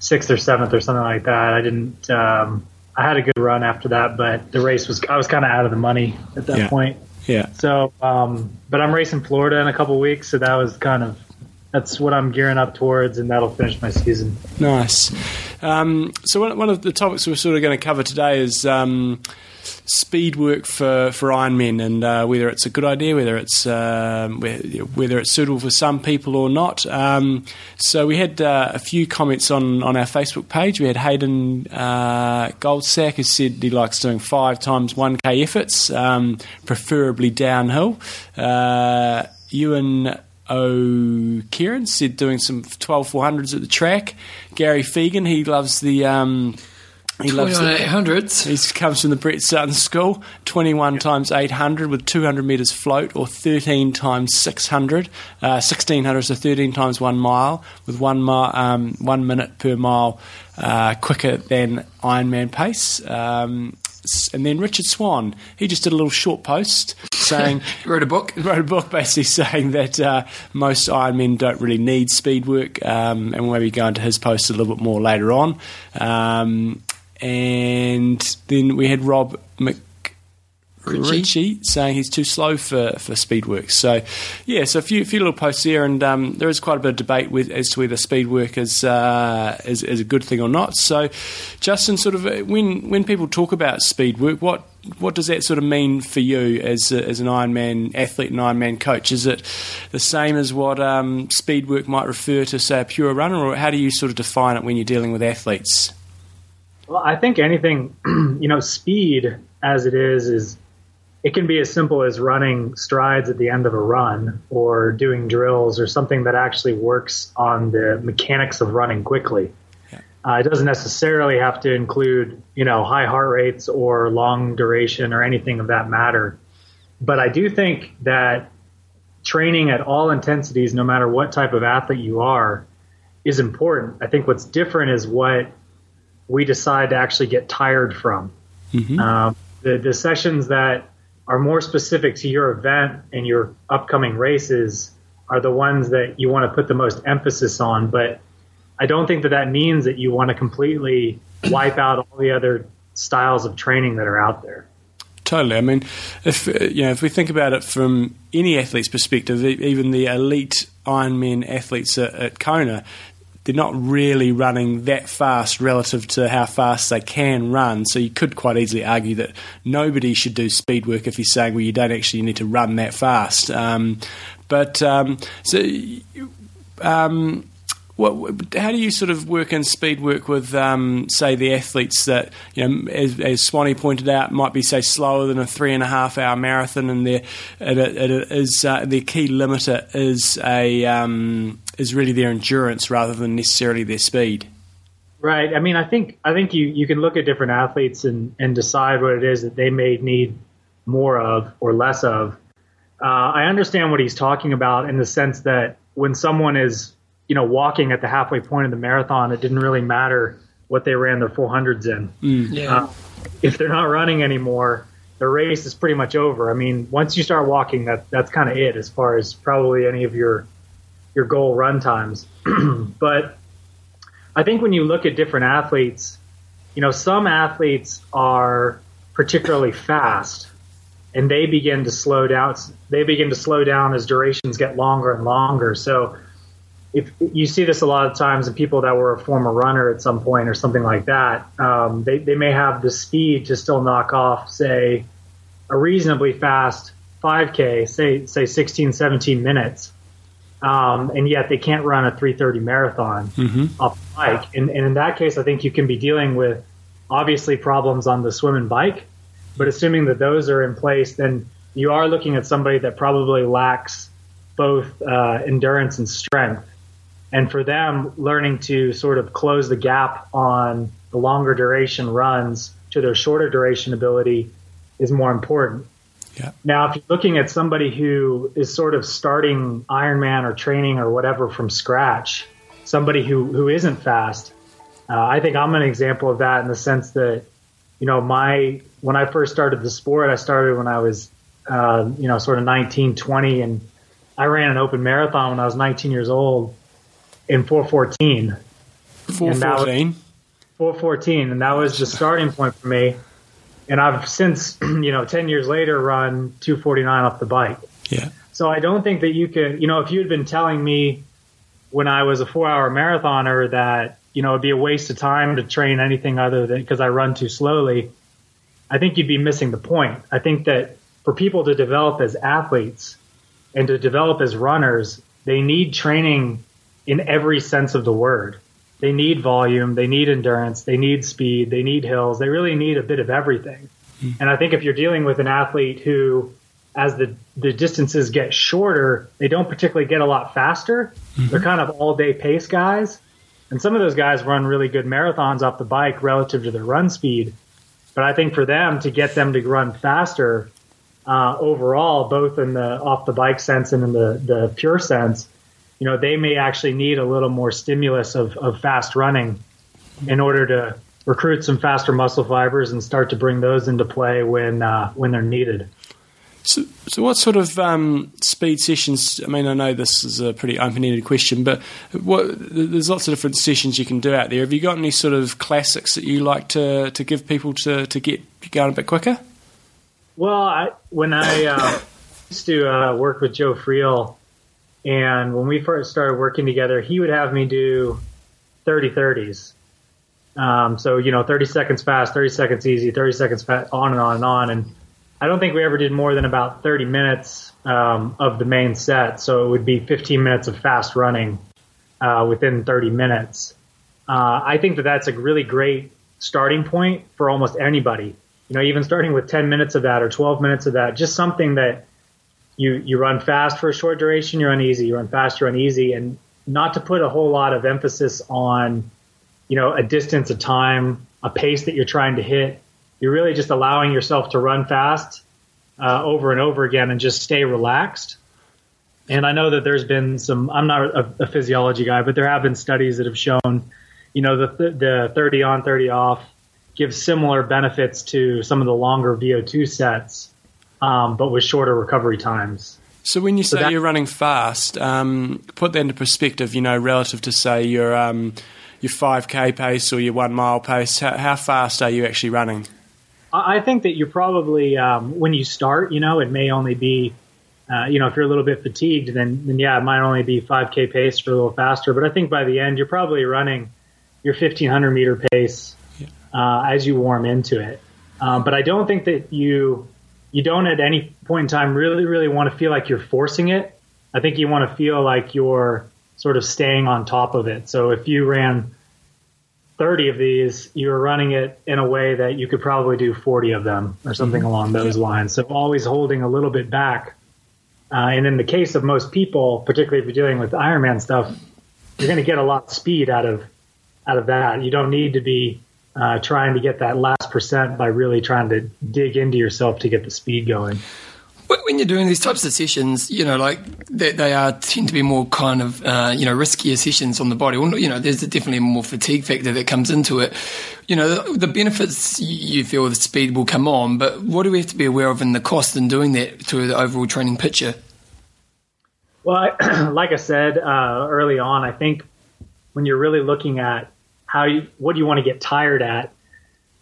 Speaker 3: sixth or seventh or something like that. I didn't. Um, I had a good run after that, but the race was I was kind of out of the money at that
Speaker 2: Yeah.
Speaker 3: point.
Speaker 2: Yeah.
Speaker 3: So, um, but I'm racing Florida in a couple weeks, so that was kind of that's what I'm gearing up towards, and that'll finish my season.
Speaker 2: Nice. Um, so one, one of the topics we're sort of going to cover today is um, speed work for, for Ironmen and uh, whether it's a good idea, whether it's whe- whether it's suitable for some people or not. Um, so we had uh, a few comments on, on our Facebook page. We had Hayden uh, Goldsack who said he likes doing five times 1k efforts, um, preferably downhill. Uh, Ewan O. Kieran said doing some 12 400s at the track. Gary Fegan, he loves the um,
Speaker 1: He loves it. 800s.
Speaker 2: He comes from the Brett Sutton School. 21 times 800 with 200 metres float, or 13 times 600. Uh, 1600, so 13 times one mile, with one, mi- um, one minute per mile uh, quicker than Ironman pace. Um, and then Richard Swan, he just did a little short post saying
Speaker 1: wrote a book,
Speaker 2: wrote a book basically saying that uh, most Ironmen don't really need speed work, um, and we'll maybe go into his post a little bit more later on. Um, and then we had Rob Mc.
Speaker 1: Ritchie.
Speaker 2: Ritchie saying he's too slow for, for speed work. So, yeah, so a few, few little posts there, and um, there is quite a bit of debate with, as to whether speed work is, uh, is, is a good thing or not. So, Justin, sort of uh, when when people talk about speed work, what what does that sort of mean for you as a, as an Ironman athlete and Ironman coach? Is it the same as what um, speed work might refer to, say, a pure runner, or how do you sort of define it when you're dealing with athletes?
Speaker 3: Well, I think anything, you know, speed as it is is it can be as simple as running strides at the end of a run or doing drills or something that actually works on the mechanics of running quickly. Yeah. Uh, it doesn't necessarily have to include, you know, high heart rates or long duration or anything of that matter. But I do think that training at all intensities, no matter what type of athlete you are, is important. I think what's different is what we decide to actually get tired from. Mm-hmm. Um, the, the sessions that are more specific to your event and your upcoming races are the ones that you want to put the most emphasis on. But I don't think that that means that you want to completely wipe out all the other styles of training that are out there.
Speaker 2: Totally. I mean, if you know, if we think about it from any athlete's perspective, even the elite Ironman athletes at, at Kona, they're not really running that fast relative to how fast they can run. So you could quite easily argue that nobody should do speed work if you're saying, well, you don't actually need to run that fast. Um, but um, so. Um, what, how do you sort of work in speed work with, um, say, the athletes that, you know, as, as Swanee pointed out, might be, say, slower than a three and a half hour marathon, and their it, it is uh, their key limiter is a um, is really their endurance rather than necessarily their speed.
Speaker 3: Right. I mean, I think I think you, you can look at different athletes and, and decide what it is that they may need more of or less of. Uh, I understand what he's talking about in the sense that when someone is you know, walking at the halfway point of the marathon, it didn't really matter what they ran their 400s in.
Speaker 1: Mm. Yeah. Uh,
Speaker 3: if they're not running anymore, the race is pretty much over. I mean, once you start walking, that that's kind of it as far as probably any of your your goal run times. but I think when you look at different athletes, you know, some athletes are particularly fast and they begin to slow down. They begin to slow down as durations get longer and longer. So if you see this a lot of times in people that were a former runner at some point or something like that, um, they, they may have the speed to still knock off, say, a reasonably fast 5K, say say 16, 17 minutes, um, and yet they can't run a 3:30 marathon mm-hmm. off the bike. And, and in that case, I think you can be dealing with obviously problems on the swim and bike, but assuming that those are in place, then you are looking at somebody that probably lacks both uh, endurance and strength and for them learning to sort of close the gap on the longer duration runs to their shorter duration ability is more important.
Speaker 2: Yeah.
Speaker 3: Now, if you're looking at somebody who is sort of starting Ironman or training or whatever from scratch, somebody who, who isn't fast, uh, I think I'm an example of that in the sense that, you know, my when I first started the sport, I started when I was, uh, you know, sort of 19, 20, and I ran an open marathon when I was 19 years old in 414.
Speaker 2: 414.
Speaker 3: 414, and that was the starting point for me. And I've since, you know, 10 years later run 249 off the bike.
Speaker 2: Yeah.
Speaker 3: So I don't think that you can, you know, if you had been telling me when I was a four hour marathoner that, you know, it'd be a waste of time to train anything other than because I run too slowly, I think you'd be missing the point. I think that for people to develop as athletes and to develop as runners, they need training in every sense of the word. They need volume, they need endurance, they need speed, they need hills. They really need a bit of everything. Mm-hmm. And I think if you're dealing with an athlete who, as the, the distances get shorter, they don't particularly get a lot faster. Mm-hmm. They're kind of all day pace guys. And some of those guys run really good marathons off the bike relative to their run speed. But I think for them to get them to run faster uh, overall, both in the off the bike sense and in the, the pure sense, you know, they may actually need a little more stimulus of, of fast running in order to recruit some faster muscle fibers and start to bring those into play when uh, when they're needed.
Speaker 2: So, so what sort of um, speed sessions? I mean, I know this is a pretty open-ended question, but what, there's lots of different sessions you can do out there. Have you got any sort of classics that you like to, to give people to, to get going a bit quicker?
Speaker 3: Well, I, when I uh, used to uh, work with Joe Friel, and when we first started working together, he would have me do 30 30s. Um, so, you know, 30 seconds fast, 30 seconds easy, 30 seconds fast, on and on and on. And I don't think we ever did more than about 30 minutes um, of the main set. So it would be 15 minutes of fast running uh, within 30 minutes. Uh, I think that that's a really great starting point for almost anybody. You know, even starting with 10 minutes of that or 12 minutes of that, just something that you you run fast for a short duration, you run easy, you run fast, you run easy, and not to put a whole lot of emphasis on, you know, a distance, a time, a pace that you're trying to hit you're really just allowing yourself to run fast uh, over and over again and just stay relaxed. And I know that there's been some. I'm not a, a physiology guy, but there have been studies that have shown, you know, the the 30 on, 30 off gives similar benefits to some of the longer VO2 sets, um, but with shorter recovery times.
Speaker 2: So when you say so that, you're running fast, um, put that into perspective. You know, relative to say your um, your 5k pace or your one mile pace, how, how fast are you actually running?
Speaker 3: I think that you're probably um, when you start, you know, it may only be, uh, you know, if you're a little bit fatigued, then then yeah, it might only be 5k pace or a little faster. But I think by the end, you're probably running your 1500 meter pace uh, as you warm into it. Um, but I don't think that you you don't at any point in time really really want to feel like you're forcing it. I think you want to feel like you're sort of staying on top of it. So if you ran 30 of these, you're running it in a way that you could probably do 40 of them or something mm-hmm. along those lines. So always holding a little bit back. Uh, and in the case of most people, particularly if you're dealing with Ironman stuff, you're going to get a lot of speed out of out of that. You don't need to be uh, trying to get that last percent by really trying to dig into yourself to get the speed going
Speaker 1: when you're doing these types of sessions, you know, like they, they are tend to be more kind of uh, you know riskier sessions on the body. Well, you know, there's definitely a more fatigue factor that comes into it. You know, the, the benefits you feel the speed will come on, but what do we have to be aware of in the cost in doing that to the overall training picture?
Speaker 3: Well, I, like I said uh, early on, I think when you're really looking at how you, what do you want to get tired at,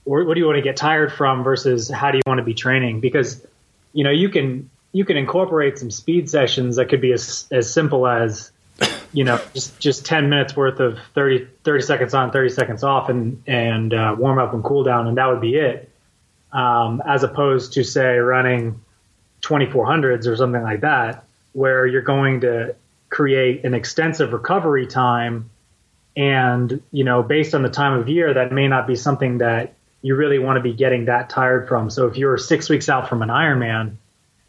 Speaker 3: or what do you want to get tired from versus how do you want to be training? Because you know, you can you can incorporate some speed sessions that could be as as simple as you know just just 10 minutes worth of 30 30 seconds on 30 seconds off and and uh, warm up and cool down and that would be it um, as opposed to say running 2400s or something like that where you're going to create an extensive recovery time and you know based on the time of year that may not be something that you really want to be getting that tired from. So if you're six weeks out from an Ironman,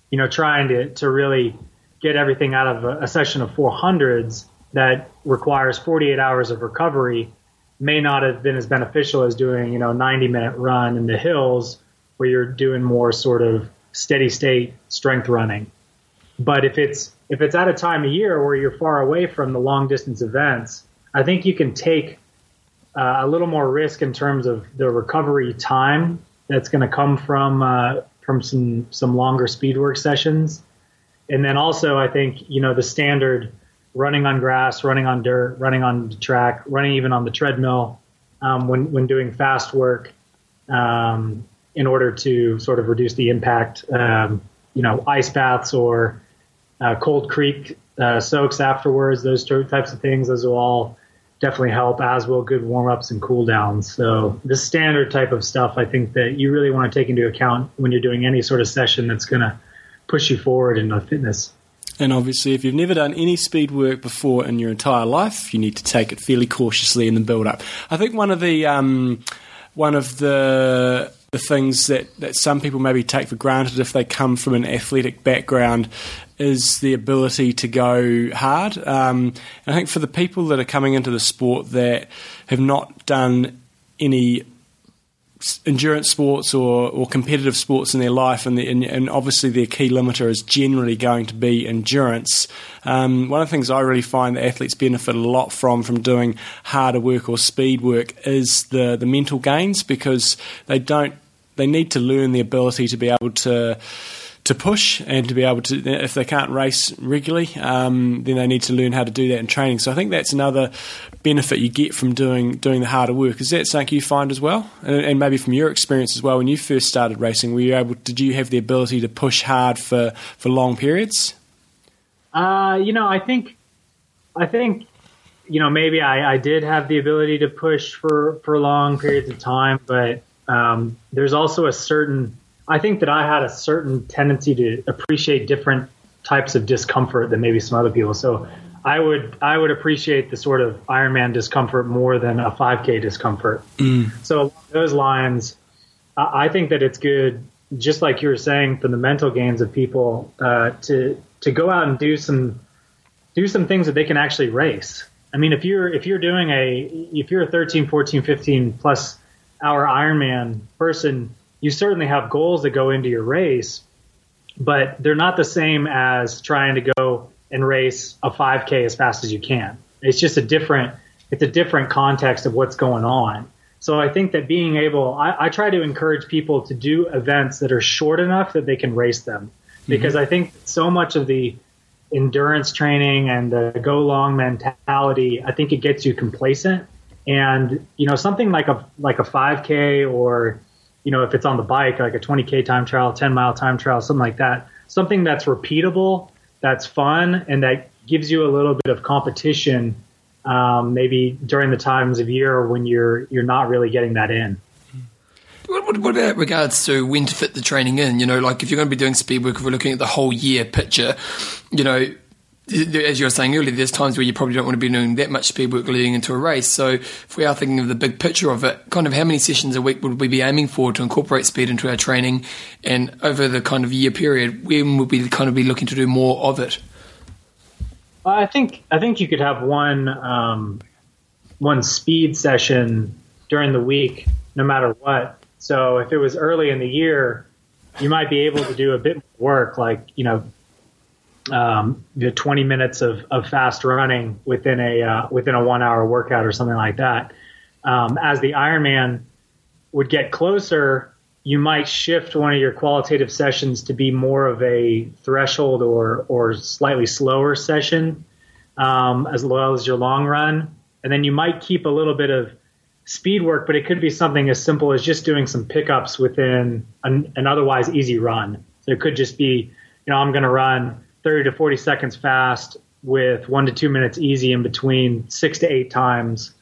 Speaker 3: you know, trying to, to really get everything out of a, a session of 400s that requires 48 hours of recovery may not have been as beneficial as doing, you know, 90 minute run in the hills where you're doing more sort of steady state strength running. But if it's if it's at a time of year where you're far away from the long distance events, I think you can take uh, a little more risk in terms of the recovery time that's going to come from uh, from some some longer speed work sessions, and then also I think you know the standard running on grass, running on dirt, running on the track, running even on the treadmill um, when when doing fast work, um, in order to sort of reduce the impact. Um, you know, ice baths or uh, cold creek uh, soaks afterwards, those types of things. Those will all definitely help, as will good warm ups and cool downs. So, the standard type of stuff, I think that you really want to take into account when you're doing any sort of session that's going to push you forward in your fitness.
Speaker 2: And obviously, if you've never done any speed work before in your entire life, you need to take it fairly cautiously in the build up. I think one of the um, one of the the things that, that some people maybe take for granted if they come from an athletic background is the ability to go hard. Um, I think for the people that are coming into the sport that have not done any endurance sports or, or competitive sports in their life, and, the, and, and, obviously their key limiter is generally going to be endurance. Um, one of the things I really find that athletes benefit a lot from from doing harder work or speed work is the the mental gains because they don't they need to learn the ability to be able to to push and to be able to, if they can't race regularly, um, then they need to learn how to do that in training. So I think that's another benefit you get from doing doing the harder work. Is that something you find as well? And, and maybe from your experience as well, when you first started racing, were you able? Did you have the ability to push hard for for long periods?
Speaker 3: Uh, you know, I think, I think, you know, maybe I, I did have the ability to push for for long periods of time, but um, there's also a certain I think that I had a certain tendency to appreciate different types of discomfort than maybe some other people. So I would I would appreciate the sort of Ironman discomfort more than a 5K discomfort. Mm. So those lines, I think that it's good, just like you were saying, for the mental gains of people uh, to to go out and do some do some things that they can actually race. I mean, if you're if you're doing a if you're a 13, 14, 15 plus hour Ironman person you certainly have goals that go into your race, but they're not the same as trying to go and race a 5K as fast as you can. It's just a different, it's a different context of what's going on. So I think that being able, I, I try to encourage people to do events that are short enough that they can race them, mm-hmm. because mm-hmm. I think so much of the endurance training and the go long mentality, I think it gets you complacent. And you know something like a like a 5K or you know, if it's on the bike, like a 20K time trial, 10 mile time trial, something like that, something that's repeatable, that's fun, and that gives you a little bit of competition, um, maybe during the times of year when you're you're not really getting that in.
Speaker 1: What, what, about regards to when to fit the training in? You know, like if you're going to be doing speed work, if we're looking at the whole year picture, you know, as you were saying earlier, there's times where you probably don't want to be doing that much speed work leading into a race. So if we are thinking of the big picture of it, kind of how many sessions a week would we be aiming for to incorporate speed into our training? And over the kind of year period, when would we kind of be looking to do more of it?
Speaker 3: I think I think you could have one um, one speed session during the week, no matter what. So if it was early in the year, you might be able to do a bit more work, like you know um, you know, 20 minutes of, of fast running within a uh, within a one hour workout or something like that. Um, as the Ironman would get closer, you might shift one of your qualitative sessions to be more of a threshold or or slightly slower session, um, as well as your long run, and then you might keep a little bit of speed work, but it could be something as simple as just doing some pickups within an, an otherwise easy run. So it could just be, you know, I'm going to run 30 to 40 seconds fast with one to two minutes easy in between six to eight times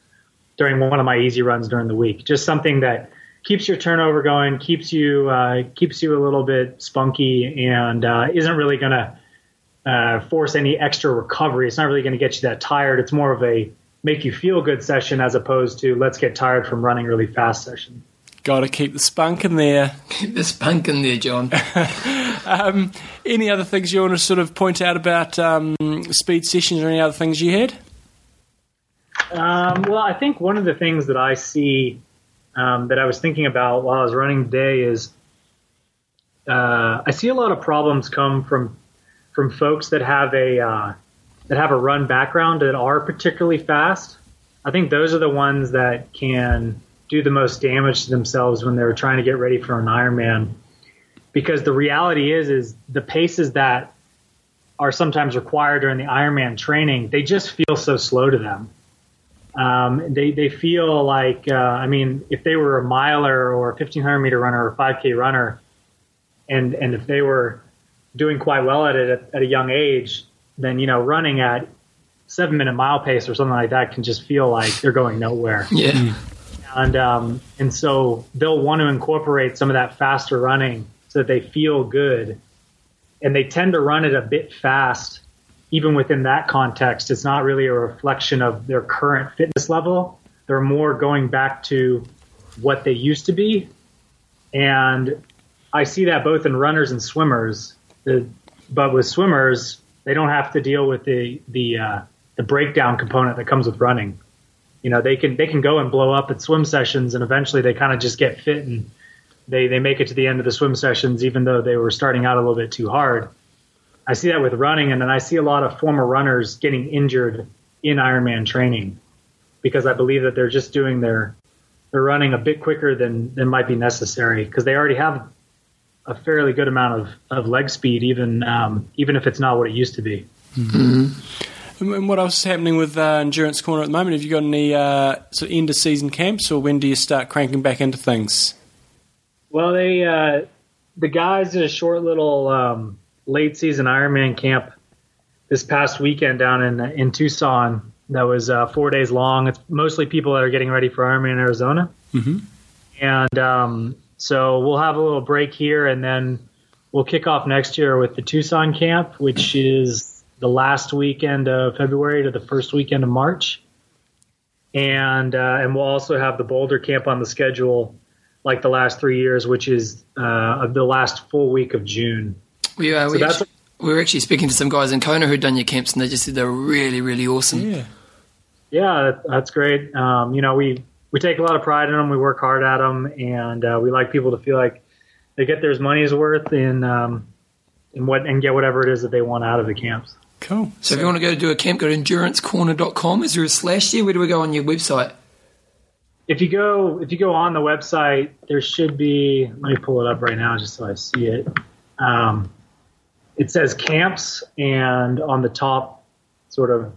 Speaker 3: during one of my easy runs during the week. Just something that keeps your turnover going, keeps you uh, keeps you a little bit spunky, and uh, isn't really going to uh, force any extra recovery. It's not really going to get you that tired. It's more of a make you feel good session as opposed to let's get tired from running really fast session.
Speaker 2: Got to keep the spunk in there.
Speaker 1: Keep the spunk in there, John.
Speaker 2: um, any other things you want to sort of point out about um, speed sessions or any other things you had?
Speaker 3: Um, well, I think one of the things that I see um, that I was thinking about while I was running today is uh, I see a lot of problems come from from folks that have a uh, that have a run background that are particularly fast. I think those are the ones that can do the most damage to themselves when they're trying to get ready for an Ironman. Because the reality is, is the paces that are sometimes required during the Ironman training, they just feel so slow to them. Um, they they feel like, uh, I mean, if they were a miler or a 1500 meter runner or a 5K runner, and and if they were doing quite well at it at, at a young age, then you know running at seven minute mile pace or something like that can just feel like they're going nowhere.
Speaker 1: Yeah
Speaker 3: and um, and so they'll want to incorporate some of that faster running so that they feel good, and they tend to run it a bit fast. Even within that context, it's not really a reflection of their current fitness level. They're more going back to what they used to be, and I see that both in runners and swimmers. The, but with swimmers, they don't have to deal with the the uh, the breakdown component that comes with running. You know, they can they can go and blow up at swim sessions, and eventually they kind of just get fit and they they make it to the end of the swim sessions, even though they were starting out a little bit too hard. I see that with running, and then I see a lot of former runners getting injured in Ironman training because I believe that they're just doing their they're running a bit quicker than than might be necessary because they already have a fairly good amount of, of leg speed, even um, even if it's not what it used to be.
Speaker 2: Mm-hmm. And what else is happening with uh, Endurance Corner at the moment? Have you got any uh, sort of end of season camps, or when do you start cranking back into things?
Speaker 3: Well, they uh, the guys did a short little um, late season Ironman camp this past weekend down in in Tucson. That was uh, four days long. It's mostly people that are getting ready for Ironman Arizona,
Speaker 2: mm-hmm.
Speaker 3: and um, so we'll have a little break here, and then we'll kick off next year with the Tucson camp, which is the last weekend of February to the first weekend of March, and uh, and we'll also have the Boulder camp on the schedule like the last three years, which is uh, the last full week of June.
Speaker 1: We, uh, so we, actually, we, were actually speaking to some guys in Kona who'd done your camps, and they just said they're really, really awesome.
Speaker 2: Yeah,
Speaker 3: yeah, that's great. Um, you know, we we take a lot of pride in them. We work hard at them, and uh, we like people to feel like they get their money's worth in um, in what and get whatever it is that they want out of the camps.
Speaker 2: Cool.
Speaker 1: So, so if you want to go do a camp, go to endurancecorner.com. Is there a slash there? Where do we go on your website?
Speaker 3: If you go if you go on the website, there should be. Let me pull it up right now just so I see it. Um, it says camps, and on the top, sort of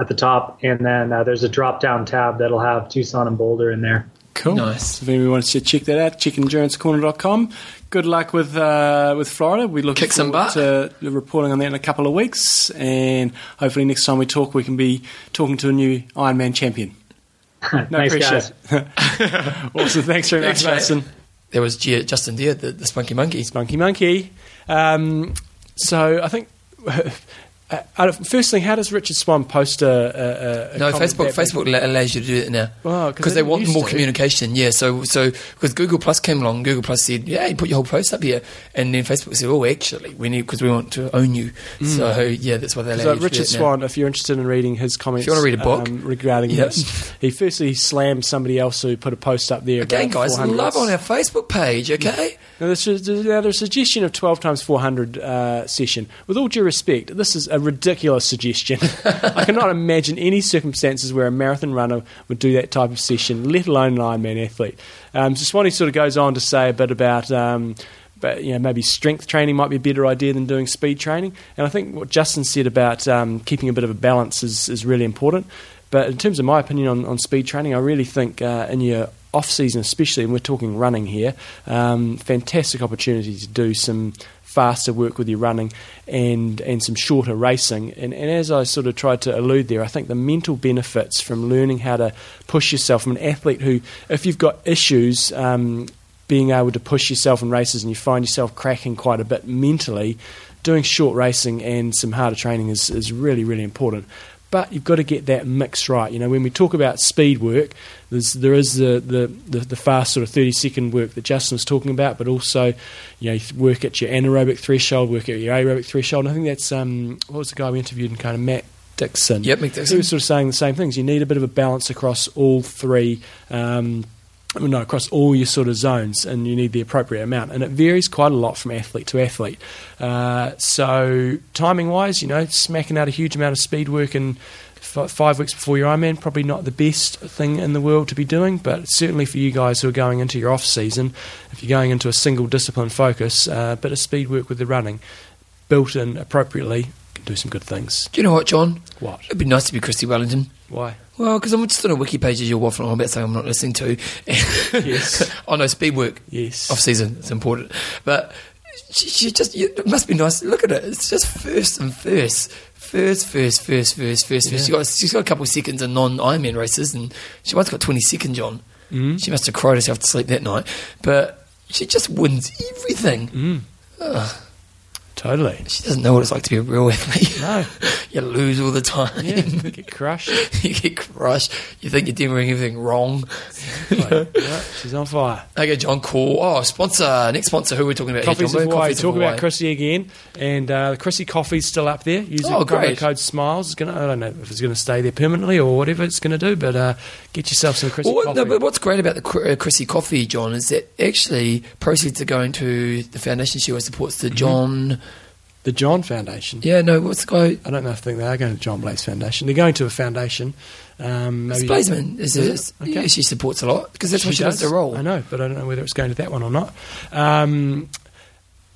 Speaker 3: at the top, and then uh, there's a drop down tab that'll have Tucson and Boulder in there.
Speaker 2: Cool.
Speaker 1: Nice.
Speaker 2: If anyone wants to check that out, check endurancecorner.com. Good luck with uh, with Florida. We look
Speaker 1: Kick some
Speaker 2: to reporting on that in a couple of weeks, and hopefully next time we talk, we can be talking to a new Ironman champion.
Speaker 3: no nice pressure.
Speaker 2: awesome. Thanks very much, Mason.
Speaker 1: There was G- Justin Daerr, the, the Spunky Monkey.
Speaker 2: Spunky Monkey. Um, so I think uh, first thing, how does Richard Swan post a, a, a
Speaker 1: no Facebook? Facebook allows you to do it now because
Speaker 2: oh,
Speaker 1: they want more
Speaker 2: to.
Speaker 1: communication. Yeah, so so because Google Plus came along, Google Plus said, "Yeah, you put your whole post up here," and then Facebook said, "Oh, actually, we need because we want to own you." Mm. So yeah, that's why they allow
Speaker 2: so Richard Swan, if you're interested in reading his comments,
Speaker 1: if you want to read a book
Speaker 2: um, regarding yep. this, he firstly slammed somebody else who put a post up there.
Speaker 1: Again, guys, love on our Facebook page. Okay.
Speaker 2: Now, there's, now, there's a suggestion of 12 times 400 uh, session. With all due respect, this is a ridiculous suggestion. I cannot imagine any circumstances where a marathon runner would do that type of session, let alone an Ironman athlete. Um, Swanee sort of goes on to say a bit about. Um, but you know, maybe strength training might be a better idea than doing speed training. And I think what Justin said about um, keeping a bit of a balance is, is really important. But in terms of my opinion on, on speed training, I really think uh, in your off season, especially, and we're talking running here, um, fantastic opportunity to do some faster work with your running and and some shorter racing. And, and as I sort of tried to allude there, I think the mental benefits from learning how to push yourself from an athlete who, if you've got issues, um, being able to push yourself in races and you find yourself cracking quite a bit mentally, doing short racing and some harder training is, is really, really important but you've got to get that mix right. You know, when we talk about speed work, there's, there is the, the, the, the, fast sort of 30 second work that Justin was talking about, but also, you know, work at your anaerobic threshold, work at your aerobic threshold. And I think that's, um, what was the guy we interviewed in kind of Matt Dixon?
Speaker 1: Yep, Dixon.
Speaker 2: He was sort of saying the same things. You need a bit of a balance across all three. Um, no, across all your sort of zones, and you need the appropriate amount. And it varies quite a lot from athlete to athlete. Uh, so, timing wise, you know, smacking out a huge amount of speed work in f- five weeks before your Ironman, probably not the best thing in the world to be doing, but certainly for you guys who are going into your off season, if you're going into a single discipline focus, a uh, bit of speed work with the running built in appropriately can do some good things.
Speaker 1: Do you know what, John?
Speaker 2: What?
Speaker 1: It'd be nice to be Chrissie Wellington.
Speaker 2: Why?
Speaker 1: Well, because I'm just on a wiki page as you're waffling on about something I'm not listening to.
Speaker 2: yes.
Speaker 1: oh no, speed work.
Speaker 2: Yes.
Speaker 1: Off season, it's important. But she, she just, you, it must be nice. Look at it. It's just first and first. First, first, first, first, first, yeah. first. She got, she's got a couple of seconds in non Ironman races, and she once got 20 seconds, John.
Speaker 2: Mm.
Speaker 1: She must have cried herself to sleep that night. But she just wins everything.
Speaker 2: Mm. Totally.
Speaker 1: She doesn't know what it's like to be a real athlete.
Speaker 2: No.
Speaker 1: you lose all the time.
Speaker 2: Yeah, you get crushed.
Speaker 1: you get crushed. You think you're doing everything wrong.
Speaker 2: Yeah, she's on fire.
Speaker 1: Okay, John, cool. Oh, sponsor. Next sponsor. Who are we talking about? here,
Speaker 2: Coffees
Speaker 1: John?
Speaker 2: of Hawaii.
Speaker 1: Coffees
Speaker 2: Talk about Chrissy again, and uh, the Chrissy Coffee's still up there. Using
Speaker 1: Oh, great.
Speaker 2: code Smiles. It's gonna. I don't know if it's going to stay there permanently or whatever it's going to do, but uh, get yourself some Chrissy
Speaker 1: Well,
Speaker 2: Coffee.
Speaker 1: no, but what's great about the uh, Chrissy Coffee, John, is that actually proceeds are going to the foundation she always supports
Speaker 2: Mm-hmm.
Speaker 1: the John.
Speaker 2: the John Foundation.
Speaker 1: Yeah, no, what's guy?
Speaker 2: I don't know if I think they are going to Jon Blais Foundation. They're going to a foundation. Um, maybe
Speaker 1: Blazeman. Is
Speaker 2: Is
Speaker 1: it?
Speaker 2: Okay.
Speaker 1: Yeah, she supports a lot because that's what
Speaker 2: She
Speaker 1: she does the role.
Speaker 2: I know, but I don't know whether it's going to that one or not. Um,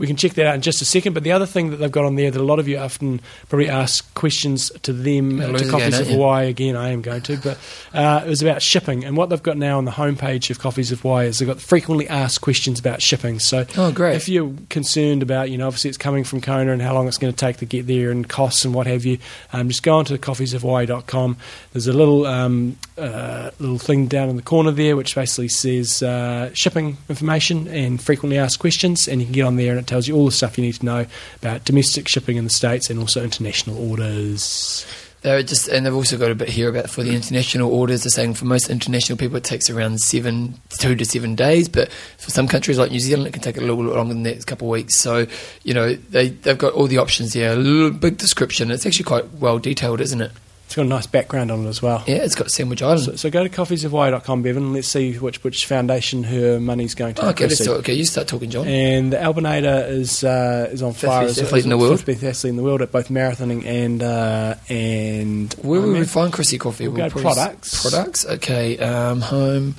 Speaker 2: we can check that out in just a second. But the other thing that they've got on there that a lot of you often probably ask questions to them, uh, to Coffees of? Hawaii again, I am going to, but uh, it was about shipping. And what they've got now on the homepage of Coffees of Hawaii is they've got frequently asked questions about shipping. So
Speaker 1: Oh, great.
Speaker 2: if you're concerned about, you know, obviously it's coming from Kona and how long it's going to take to get there and costs and what have you, um, just go on to coffeesofhawaii.com. There's a little um, uh, little thing down in the corner there which basically says uh, shipping information and frequently asked questions, and you can get on there and it tells you all the stuff you need to know about domestic shipping in the States and also international orders.
Speaker 1: They're just, and they've also got a bit here about for the international orders. They're saying for most international people it takes around seven, two to seven days, but for some countries like New Zealand it can take a little bit longer than that, a couple of weeks. So you know they they've got all the options here. A little big description. It's actually quite well detailed, isn't it?
Speaker 2: It's got a nice background on it as well.
Speaker 1: Yeah, it's got Sandwich Island.
Speaker 2: So, so go to coffeesofhawaii.com, Bevan, and let's see which, which foundation her money's going to.
Speaker 1: Oh, okay, let's talk. Okay, you start talking, John.
Speaker 2: And the Albinator is uh, is on fire. as-
Speaker 1: athlete in the world.
Speaker 2: Fifth best athlete in the world at both marathoning and uh, and
Speaker 1: Where will we find Chrissy Coffee?
Speaker 2: We'll go products.
Speaker 1: Products. Okay. Um, home.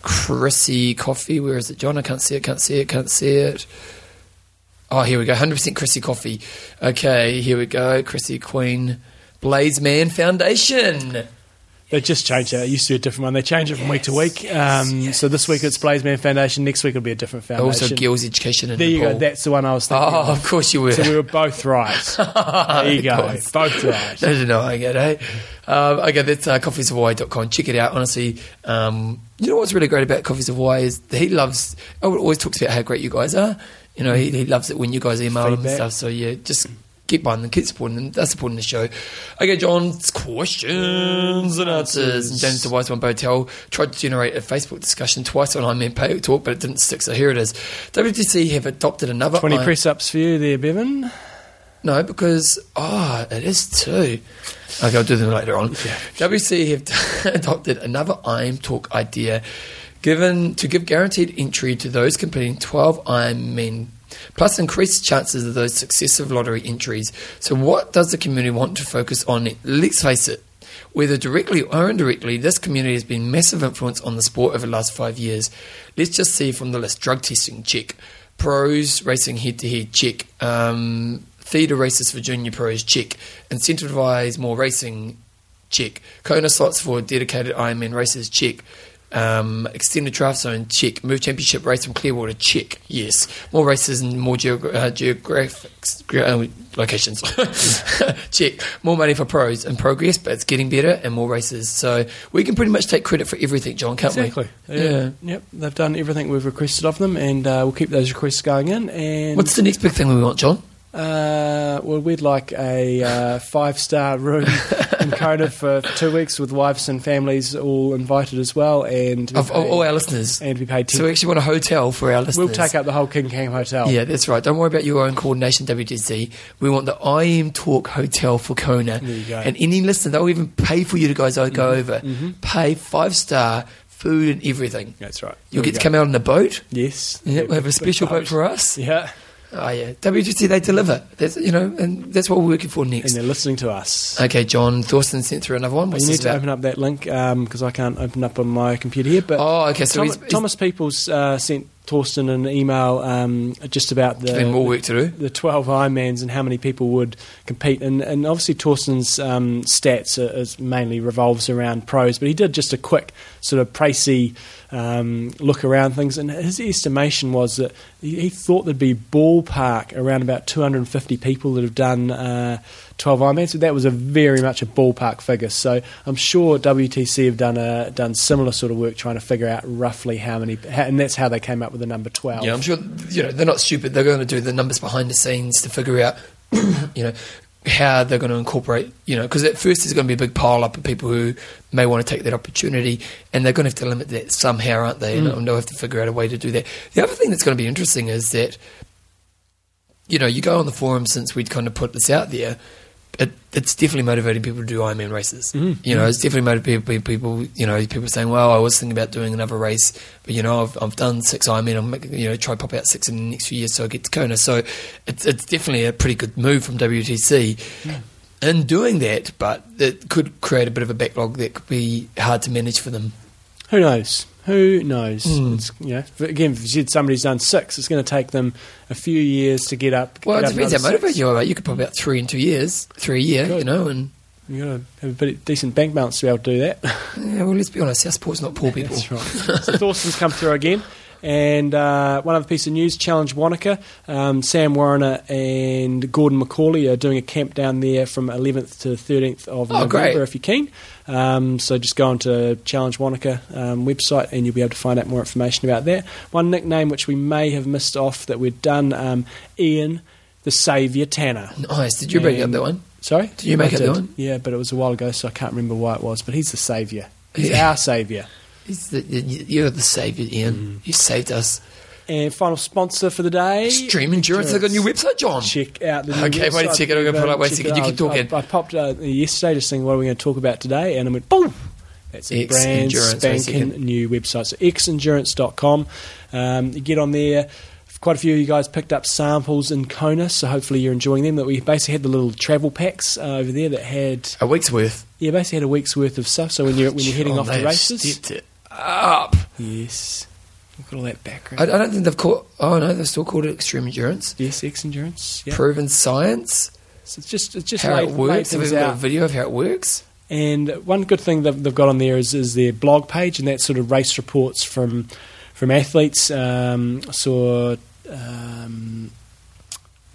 Speaker 1: Chrissy Coffee. Where is it, John? I can't see it. Can't see it. Can't see it. Oh, here we go. Hundred percent Chrissy Coffee. Okay, here we go. Chrissy Queen. Blazeman Foundation.
Speaker 2: They just changed it. It used to be a different one. They change it from week to week. Um,
Speaker 1: yes.
Speaker 2: So this week it's Blazeman Foundation. Next week it'll be a different foundation.
Speaker 1: Also, Girls Education
Speaker 2: there you go. That's the one I was thinking.
Speaker 1: Oh,
Speaker 2: of.
Speaker 1: of course you were.
Speaker 2: So we were both right. there you go. Both right.
Speaker 1: No denying it, eh? Um, okay, that's uh, coffeesofhawaii.com. Check it out. Honestly, um, you know what's really great about Coffees of Hawaii is that he loves, oh, always talks about how great you guys are. You know, he, he loves it when you guys email him and stuff. So, yeah, just keep buying them, keep supporting them. That's supporting the show. Okay, John's questions and answers. And James the Wise One Botel tried to generate a Facebook discussion twice on Iron Man Pay Talk, but it didn't stick. So here it is. WTC have adopted another
Speaker 2: 20
Speaker 1: Iron-
Speaker 2: press ups for you there, Bevan.
Speaker 1: no, because oh, it is too. Okay, I'll do them later on. WC have adopted another IM Talk idea, given to give guaranteed entry to those completing 12 IM men, plus increased chances of those successive lottery entries. So, what does the community want to focus on? Let's face it. Whether directly or indirectly, this community has been massive influence on the sport over the last five years. Let's just see from the list: drug testing, check; pros racing head to head, check; um, feeder races for junior pros, check; incentivize more racing, check; Kona slots for dedicated Ironman races, check; um, extended draft zone, check; move championship race from Clearwater, check. Yes, more races and more geogra- uh, geographics, gra- uh, locations, check. More money for pros and progress, but it's getting better and more races. So we can pretty much take credit for everything, John, can't
Speaker 2: Exactly.
Speaker 1: we? Yeah.
Speaker 2: Yep. They've done everything we've requested of them, and uh, we'll keep those requests going in. And
Speaker 1: What's the next big thing we want, John?
Speaker 2: Uh, well, we'd like a uh, five star room in Kona for two weeks with wives and families all invited as well, and
Speaker 1: Of,
Speaker 2: paid-
Speaker 1: all our listeners.
Speaker 2: and be paid.
Speaker 1: So we actually want a hotel for our listeners.
Speaker 2: we'll take up the whole King Kam Hotel.
Speaker 1: Yeah, that's right. Don't worry about your own coordination, WTC. We want the IM Talk Hotel for Kona.
Speaker 2: There you go.
Speaker 1: And any listener, they'll even pay for you to guys go over.
Speaker 2: Mm-hmm.
Speaker 1: Pay five star food and everything.
Speaker 2: that's right.
Speaker 1: You'll
Speaker 2: There
Speaker 1: get to
Speaker 2: go.
Speaker 1: come out on a boat.
Speaker 2: Yes.
Speaker 1: Yeah, we'll have a special boat for us.
Speaker 2: Yeah,
Speaker 1: Oh yeah, WTC they deliver. That's you know, and that's what we're working for next.
Speaker 2: and they're listening to us.
Speaker 1: Okay, John Thorsten sent through another one. What's
Speaker 2: you need to
Speaker 1: about?
Speaker 2: open up that link because I can't open up on my computer here. But
Speaker 1: Oh, okay. So he's
Speaker 2: Thomas Peoples uh, sent Thorsten an email um, just about the
Speaker 1: more work to do.
Speaker 2: the 12 Ironmans and how many people would compete. And, and obviously, Thorsten's um, stats are, is mainly revolves around pros, but he did just a quick sort of précis um, look around things. And his estimation was that he, he thought there'd be ballpark around about 250 people that have done uh, 12 Ironmans. So that was a very much a ballpark figure. So I'm sure WTC have done a done similar sort of work trying to figure out roughly how many, how, and that's how they came up with the number 12.
Speaker 1: Yeah, I'm sure you know they're not stupid. They're going to do the numbers behind the scenes to figure out, you know, how they're going to incorporate. You know, because at first there's going to be a big pile up of people who may want to take that opportunity, and they're going to have to limit that somehow, aren't they?
Speaker 2: Mm.
Speaker 1: And they'll have to figure out a way to do that. The other thing that's going to be interesting is that, you know, you go on the forum since we'd kind of put this out there. It, it's definitely motivating people to do Ironman races.
Speaker 2: Mhm.
Speaker 1: You know, it's definitely motivating people. You know, people saying, "Well, I was thinking about doing another race, but you know, I've, I've done six Ironman. I'm making, you know try to pop out six in the next few years so I get to Kona." So it's it's definitely a pretty good move from WTC in doing that, but it could create a bit of a backlog that could be hard to manage for them.
Speaker 2: Who knows? Who knows?
Speaker 1: Mm.
Speaker 2: It's, you again, if you said somebody's done six, it's going to take them a few years to get up.
Speaker 1: Well,
Speaker 2: get
Speaker 1: it depends how motivated you are. You could probably out three in two years, three a year,
Speaker 2: Good.
Speaker 1: you know, and
Speaker 2: You've got to have a bit decent bank balance to be able to do that.
Speaker 1: yeah, well, let's be honest, our sport's not poor people.
Speaker 2: That's right. so Thorsten's come through again. And uh, one other piece of news Challenge Wanaka. Um, Sam Warner and Gordon McCauley are doing a camp down there from 11th to 13th of
Speaker 1: Oh,
Speaker 2: November
Speaker 1: great.
Speaker 2: if you're keen. Um, so just go onto Challenge Wanaka um, website and you'll be able to find out more information about that. One nickname which we may have missed off that we've done um, Ian the Saviour Tanner.
Speaker 1: Nice. Did you bring up
Speaker 2: And-
Speaker 1: that one?
Speaker 2: Sorry?
Speaker 1: Did you make it that one?
Speaker 2: Yeah, but it was a while ago, so I can't remember why it was. But he's the saviour. He's
Speaker 1: Yeah.
Speaker 2: our saviour.
Speaker 1: The, you're the saviour, Ian. You saved us.
Speaker 2: And final sponsor for the day.
Speaker 1: Stream Endurance. They've got a new website, John.
Speaker 2: Check out the new
Speaker 1: Okay, wait a
Speaker 2: website.
Speaker 1: second, I'm gonna pull up, wait a second, you keep talking.
Speaker 2: I, I popped uh, yesterday just saying what are we going to talk about today, and I went, boom! That's a
Speaker 1: X
Speaker 2: brand
Speaker 1: Endurance,
Speaker 2: spanking new website. So xendurance.com. Um, you get on there. Quite a few of you guys picked up samples in Kona, so hopefully you're enjoying them. That we basically had the little travel packs uh, over there that had
Speaker 1: A week's worth.
Speaker 2: yeah, basically had a week's worth of stuff. So when you're when you're heading
Speaker 1: John,
Speaker 2: off to races,
Speaker 1: stepped it up.
Speaker 2: yes, look at all that
Speaker 1: I,
Speaker 2: background.
Speaker 1: I don't think they've called. Oh no, they've still called it Extreme Endurance.
Speaker 2: yes, X endurance. Yeah,
Speaker 1: Proven science.
Speaker 2: so it's just it's just
Speaker 1: How
Speaker 2: laid,
Speaker 1: it works. Have we got a video of how it works?
Speaker 2: And one good thing that they've got on there is, is their blog page, and that's sort of race reports from from athletes. Um, I saw um,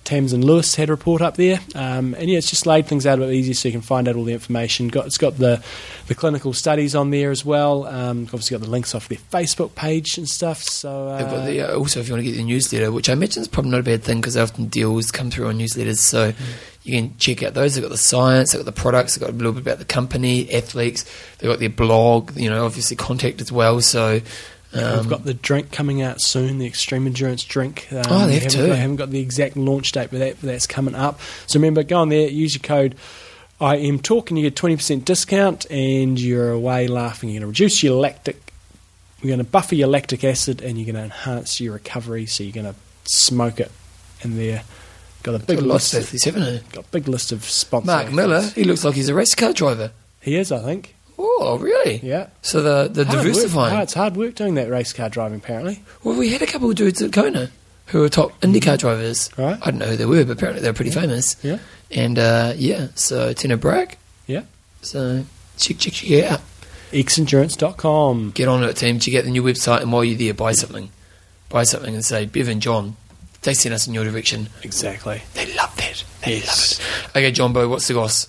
Speaker 2: Thames and Lewis had a report up there, um, and yeah, it's just laid things out a bit easier so you can find out all the information. Got it's got the the clinical studies on there as well. Um, obviously, got the links off their Facebook page and stuff. So uh,
Speaker 1: the, uh, also, if you want to get the newsletter, which I imagine is probably not a bad thing because often deals come through on newsletters, so you can check out those. They've got the science, they've got the products, they've got a little bit about the company, athletes. They've got their blog, you know, obviously contact as well. So um,
Speaker 2: We've got the drink coming out soon, the Extreme Endurance drink. Um,
Speaker 1: Oh, they have
Speaker 2: haven't
Speaker 1: too.
Speaker 2: Got, haven't got the exact launch date, but, that, but that's coming up. So remember, go on there, use your code I am talking. and you get 20% discount, and you're away laughing. You're going to reduce your lactic, you're going to buffer your lactic acid, and you're going to enhance your recovery, so you're going to smoke it. And there, got a big
Speaker 1: got lots
Speaker 2: list,
Speaker 1: of athletes, haven't they?
Speaker 2: got a big list of sponsors.
Speaker 1: Mark Miller, he looks like he's a race car driver.
Speaker 2: He is, I think.
Speaker 1: Oh, really?
Speaker 2: Yeah.
Speaker 1: So the the
Speaker 2: Hard
Speaker 1: diversifying.
Speaker 2: Oh, it's hard work doing that race car driving, apparently.
Speaker 1: Well, we had a couple of dudes at Kona who were top IndyCar drivers.
Speaker 2: Right.
Speaker 1: I don't know who they were, but apparently they were pretty famous.
Speaker 2: Yeah.
Speaker 1: And uh, yeah, so Tina Brack.
Speaker 2: Yeah.
Speaker 1: So check, check, check it out.
Speaker 2: Xendurance.com.
Speaker 1: Get on it, team. Check out the new website, and while you're there, buy something. Buy something and say, Bev and John, they sent us in your direction.
Speaker 2: Exactly.
Speaker 1: They love that. They
Speaker 2: Yes.
Speaker 1: love it. Okay, John Bo, what's the goss?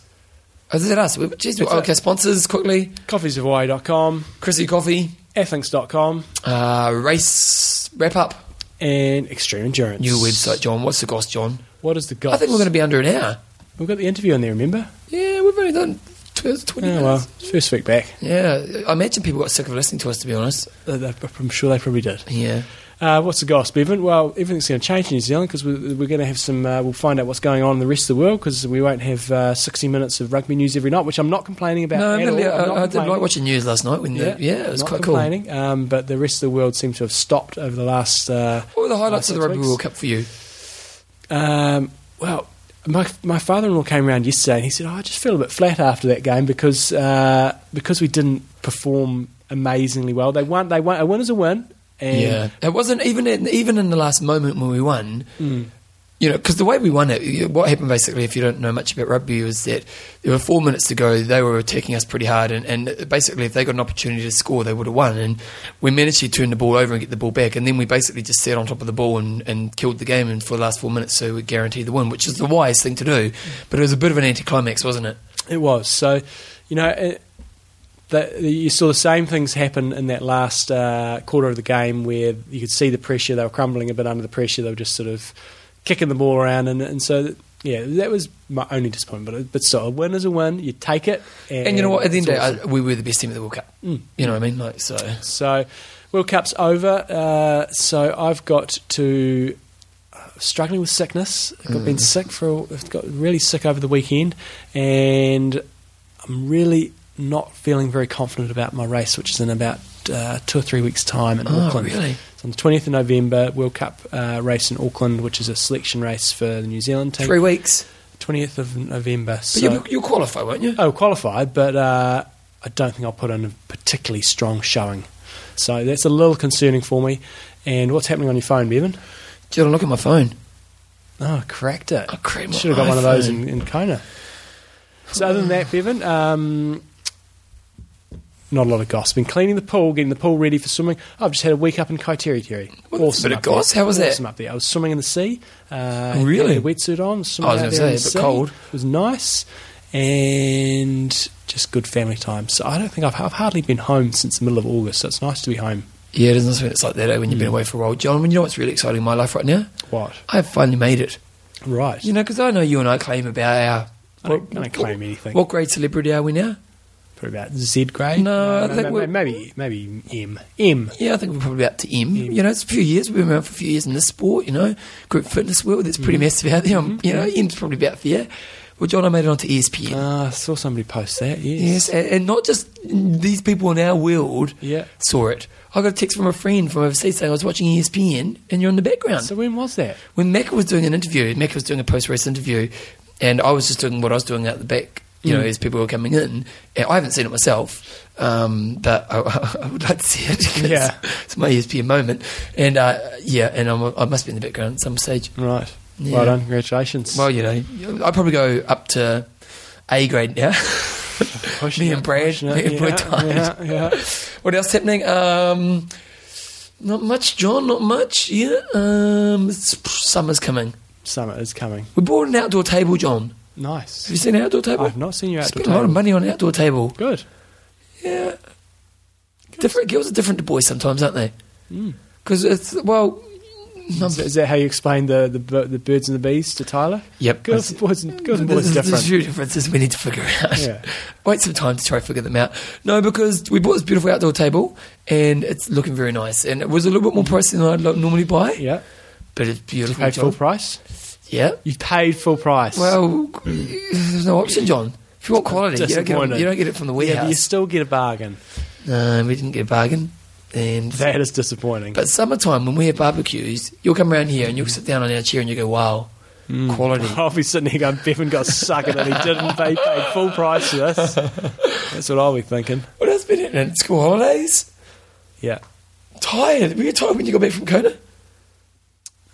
Speaker 1: Oh, is it us? We-
Speaker 2: That's
Speaker 1: okay,
Speaker 2: it.
Speaker 1: sponsors quickly.
Speaker 2: Coffeesofhawaii.com,
Speaker 1: Chrissy Coffee,
Speaker 2: Ethinks.com,
Speaker 1: uh, race wrap up,
Speaker 2: and Extreme Endurance.
Speaker 1: new website, John. What's the goss, John?
Speaker 2: What is the goal?
Speaker 1: I think we're going to be under an hour.
Speaker 2: We've got the interview on there, remember?
Speaker 1: Yeah, we've only done 20
Speaker 2: Oh,
Speaker 1: minutes.
Speaker 2: well, first week back.
Speaker 1: Yeah, I imagine people got sick of listening to us, to be honest.
Speaker 2: Uh, I'm sure they probably did.
Speaker 1: Yeah.
Speaker 2: Uh, what's the gossip, Bevan? Well, everything's going to change in New Zealand because we're, we're going to have some. Uh, we'll find out what's going on in the rest of the world because we won't have uh, 60 minutes of rugby news every night, which I'm not complaining about.
Speaker 1: No, really,
Speaker 2: all. Not
Speaker 1: I, I did like watching news last night. When the, yeah, it was quite cool.
Speaker 2: complaining. Um, but the rest of the world seems to have stopped over the last. Uh,
Speaker 1: What were the highlights of the Rugby
Speaker 2: weeks.
Speaker 1: World Cup for you?
Speaker 2: Um, well, my my father-in-law came around yesterday and he said, oh, "I just feel a bit flat after that game because uh, because we didn't perform amazingly well. They won. They won. A win is a win. And
Speaker 1: yeah, it wasn't even in, even in the last moment when we won.
Speaker 2: Mm.
Speaker 1: You know, because the way we won it, what happened basically, if you don't know much about rugby, was that there were four minutes to go. They were attacking us pretty hard, and, and basically, if they got an opportunity to score, they would have won. And we managed to turn the ball over and get the ball back, and then we basically just sat on top of the ball and, and killed the game. And for the last four minutes, so we guaranteed the win, which is the wise thing to do. But it was a bit of an anticlimax, wasn't it?
Speaker 2: It was. So, you know, it, that, you saw the same things happen in that last uh, quarter of the game where you could see the pressure. They were crumbling a bit under the pressure. They were just sort of kicking the ball around. And, and so, yeah, that was my only disappointment. But, but still, a win is a win. You take it. And,
Speaker 1: And, you know what? At the end of the day, we were the best team of the World Cup.
Speaker 2: Mm.
Speaker 1: You know what I mean? Like so.
Speaker 2: So, World Cup's over. Uh, so I've got to uh, struggling with sickness. I've got, been sick for. I've got really sick over the weekend, and I'm really not feeling very confident about my race, which is in about uh, two or three weeks' time in
Speaker 1: Oh,
Speaker 2: Auckland.
Speaker 1: really?
Speaker 2: It's on the 20th of November, World Cup uh, race in Auckland, which is a selection race for the New Zealand team.
Speaker 1: Three weeks.
Speaker 2: 20th of November.
Speaker 1: But
Speaker 2: So,
Speaker 1: you'll, you'll qualify, won't you?
Speaker 2: Oh, qualified, but uh, I don't think I'll put in a particularly strong showing. So that's a little concerning for me. And what's happening on your phone, Bevan?
Speaker 1: Jill, look at my phone.
Speaker 2: Oh, cracked it.
Speaker 1: I cracked my
Speaker 2: Should have got one of those in, in Kona. So other than that, Bevan, um, not a lot of goss. Been cleaning the pool, getting the pool ready for swimming. I've just had a week up in Kaiteri.
Speaker 1: Well, that's a bit of goss. How was that?
Speaker 2: Awesome up there. I was swimming in the sea. Uh,
Speaker 1: really?
Speaker 2: Wetsuit on. Swimming
Speaker 1: I was gonna say,
Speaker 2: the
Speaker 1: a bit
Speaker 2: sea.
Speaker 1: cold.
Speaker 2: It was nice and just good family time. So I don't think I've, I've hardly been home since the middle of August. So it's nice to be home.
Speaker 1: Yeah, it isn't when it's like that eh, when you've been
Speaker 2: Mm.
Speaker 1: away for a while. John, When you know what's really exciting in my life right now?
Speaker 2: What?
Speaker 1: I've finally made it.
Speaker 2: Right.
Speaker 1: You know, because I know you and I claim about our.
Speaker 2: I don't, I don't claim anything.
Speaker 1: What grade celebrity are we now?
Speaker 2: Probably about Z grade.
Speaker 1: No, I think
Speaker 2: maybe,
Speaker 1: we're-
Speaker 2: maybe maybe M. M.
Speaker 1: Yeah, I think we're probably about to M.
Speaker 2: M.
Speaker 1: You know, it's a few years. We've been around for a few years in this sport, you know, group fitness world. It's pretty massive out there. Um, You know, M's probably about fair. Well, John, I made it onto ESPN.
Speaker 2: Uh, I saw somebody post that. Yes.
Speaker 1: yes, and, and not just these people in our world
Speaker 2: Yeah.
Speaker 1: saw it. I got a text from a friend from overseas saying I was watching ESPN and you're in the background.
Speaker 2: So when was that?
Speaker 1: when Macca was doing an interview, Macca was doing a post race interview, and I was just doing what I was doing out the back, you know,
Speaker 2: Mm.
Speaker 1: as people were coming in. I haven't seen it myself, um, but I, I would like to see it.
Speaker 2: Yeah.
Speaker 1: it's my ESPN moment, and uh, yeah, and I'm, I must be in the background at some stage.
Speaker 2: Right.
Speaker 1: Yeah.
Speaker 2: Well done. Congratulations.
Speaker 1: Well, you know, I'll probably go up to A grade now. Me and Brad, me and
Speaker 2: yeah,
Speaker 1: Brad
Speaker 2: yeah, yeah.
Speaker 1: What else happening? Um, not much, John. Not much. Yeah, um, summer's coming.
Speaker 2: Summer is coming.
Speaker 1: We bought an outdoor table, John.
Speaker 2: Nice.
Speaker 1: Have you seen an outdoor table?
Speaker 2: I've not seen you outdoor table.
Speaker 1: Spent a lot of money on an outdoor table.
Speaker 2: Good.
Speaker 1: Yeah. Different girls are different to boys sometimes, aren't they? Hmm. Because it's well. num-
Speaker 2: Is that, is that how you explain the, the bir- the birds and the bees to Tyler?
Speaker 1: Yep.
Speaker 2: Girls and boys and girls and boys
Speaker 1: there's,
Speaker 2: are
Speaker 1: there's a
Speaker 2: different.
Speaker 1: few differences we need to figure out.
Speaker 2: Yeah.
Speaker 1: Wait some time to try to figure them out. No, because we bought this beautiful outdoor table and it's looking very nice. And it was a little bit more pricey than I'd lo- normally buy,
Speaker 2: Yeah.
Speaker 1: but it's
Speaker 2: You
Speaker 1: beautiful.
Speaker 2: paid full
Speaker 1: John.
Speaker 2: price.
Speaker 1: Yeah.
Speaker 2: You paid full price.
Speaker 1: Well, there's no option, John. If you want quality, you don't, get it, you don't get it from the
Speaker 2: yeah, but you still get a bargain.
Speaker 1: no, we didn't get a bargain. And
Speaker 2: That is disappointing.
Speaker 1: But summertime, when we have barbecues, you'll come around here and you'll sit down on our chair and you go, wow,
Speaker 2: Mm.
Speaker 1: quality.
Speaker 2: I'll be sitting here going, Bevan got sucker that he didn't pay, paid full price for this. That's what I'll be thinking.
Speaker 1: What else been happening? School holidays?
Speaker 2: Yeah.
Speaker 1: Tired. Were you tired when you got back from Kona?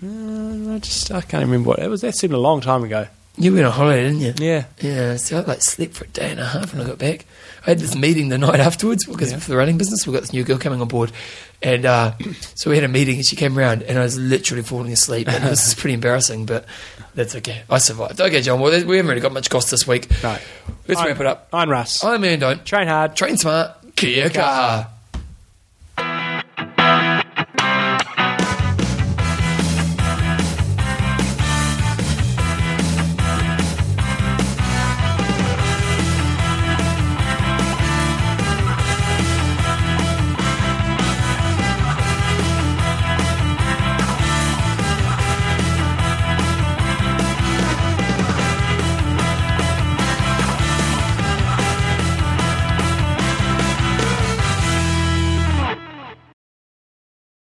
Speaker 2: Uh, I just I can't remember what it was. That seemed a long time ago.
Speaker 1: You went on holiday, didn't you?
Speaker 2: Yeah.
Speaker 1: Yeah, so I like slept for a day and a half when I got back. I had this meeting the night afterwards because
Speaker 2: Yeah.
Speaker 1: for the running business, we've got this new girl coming on board. And uh, so we had a meeting and she came around and I was literally falling asleep. And this is pretty embarrassing, but that's okay. I survived. Okay, John, well, we haven't really got much cost this week.
Speaker 2: Right.
Speaker 1: Let's
Speaker 2: I'm-
Speaker 1: wrap it up.
Speaker 2: I'm Russ.
Speaker 1: I'm Ian Don't.
Speaker 2: Train hard.
Speaker 1: Train smart. Kia.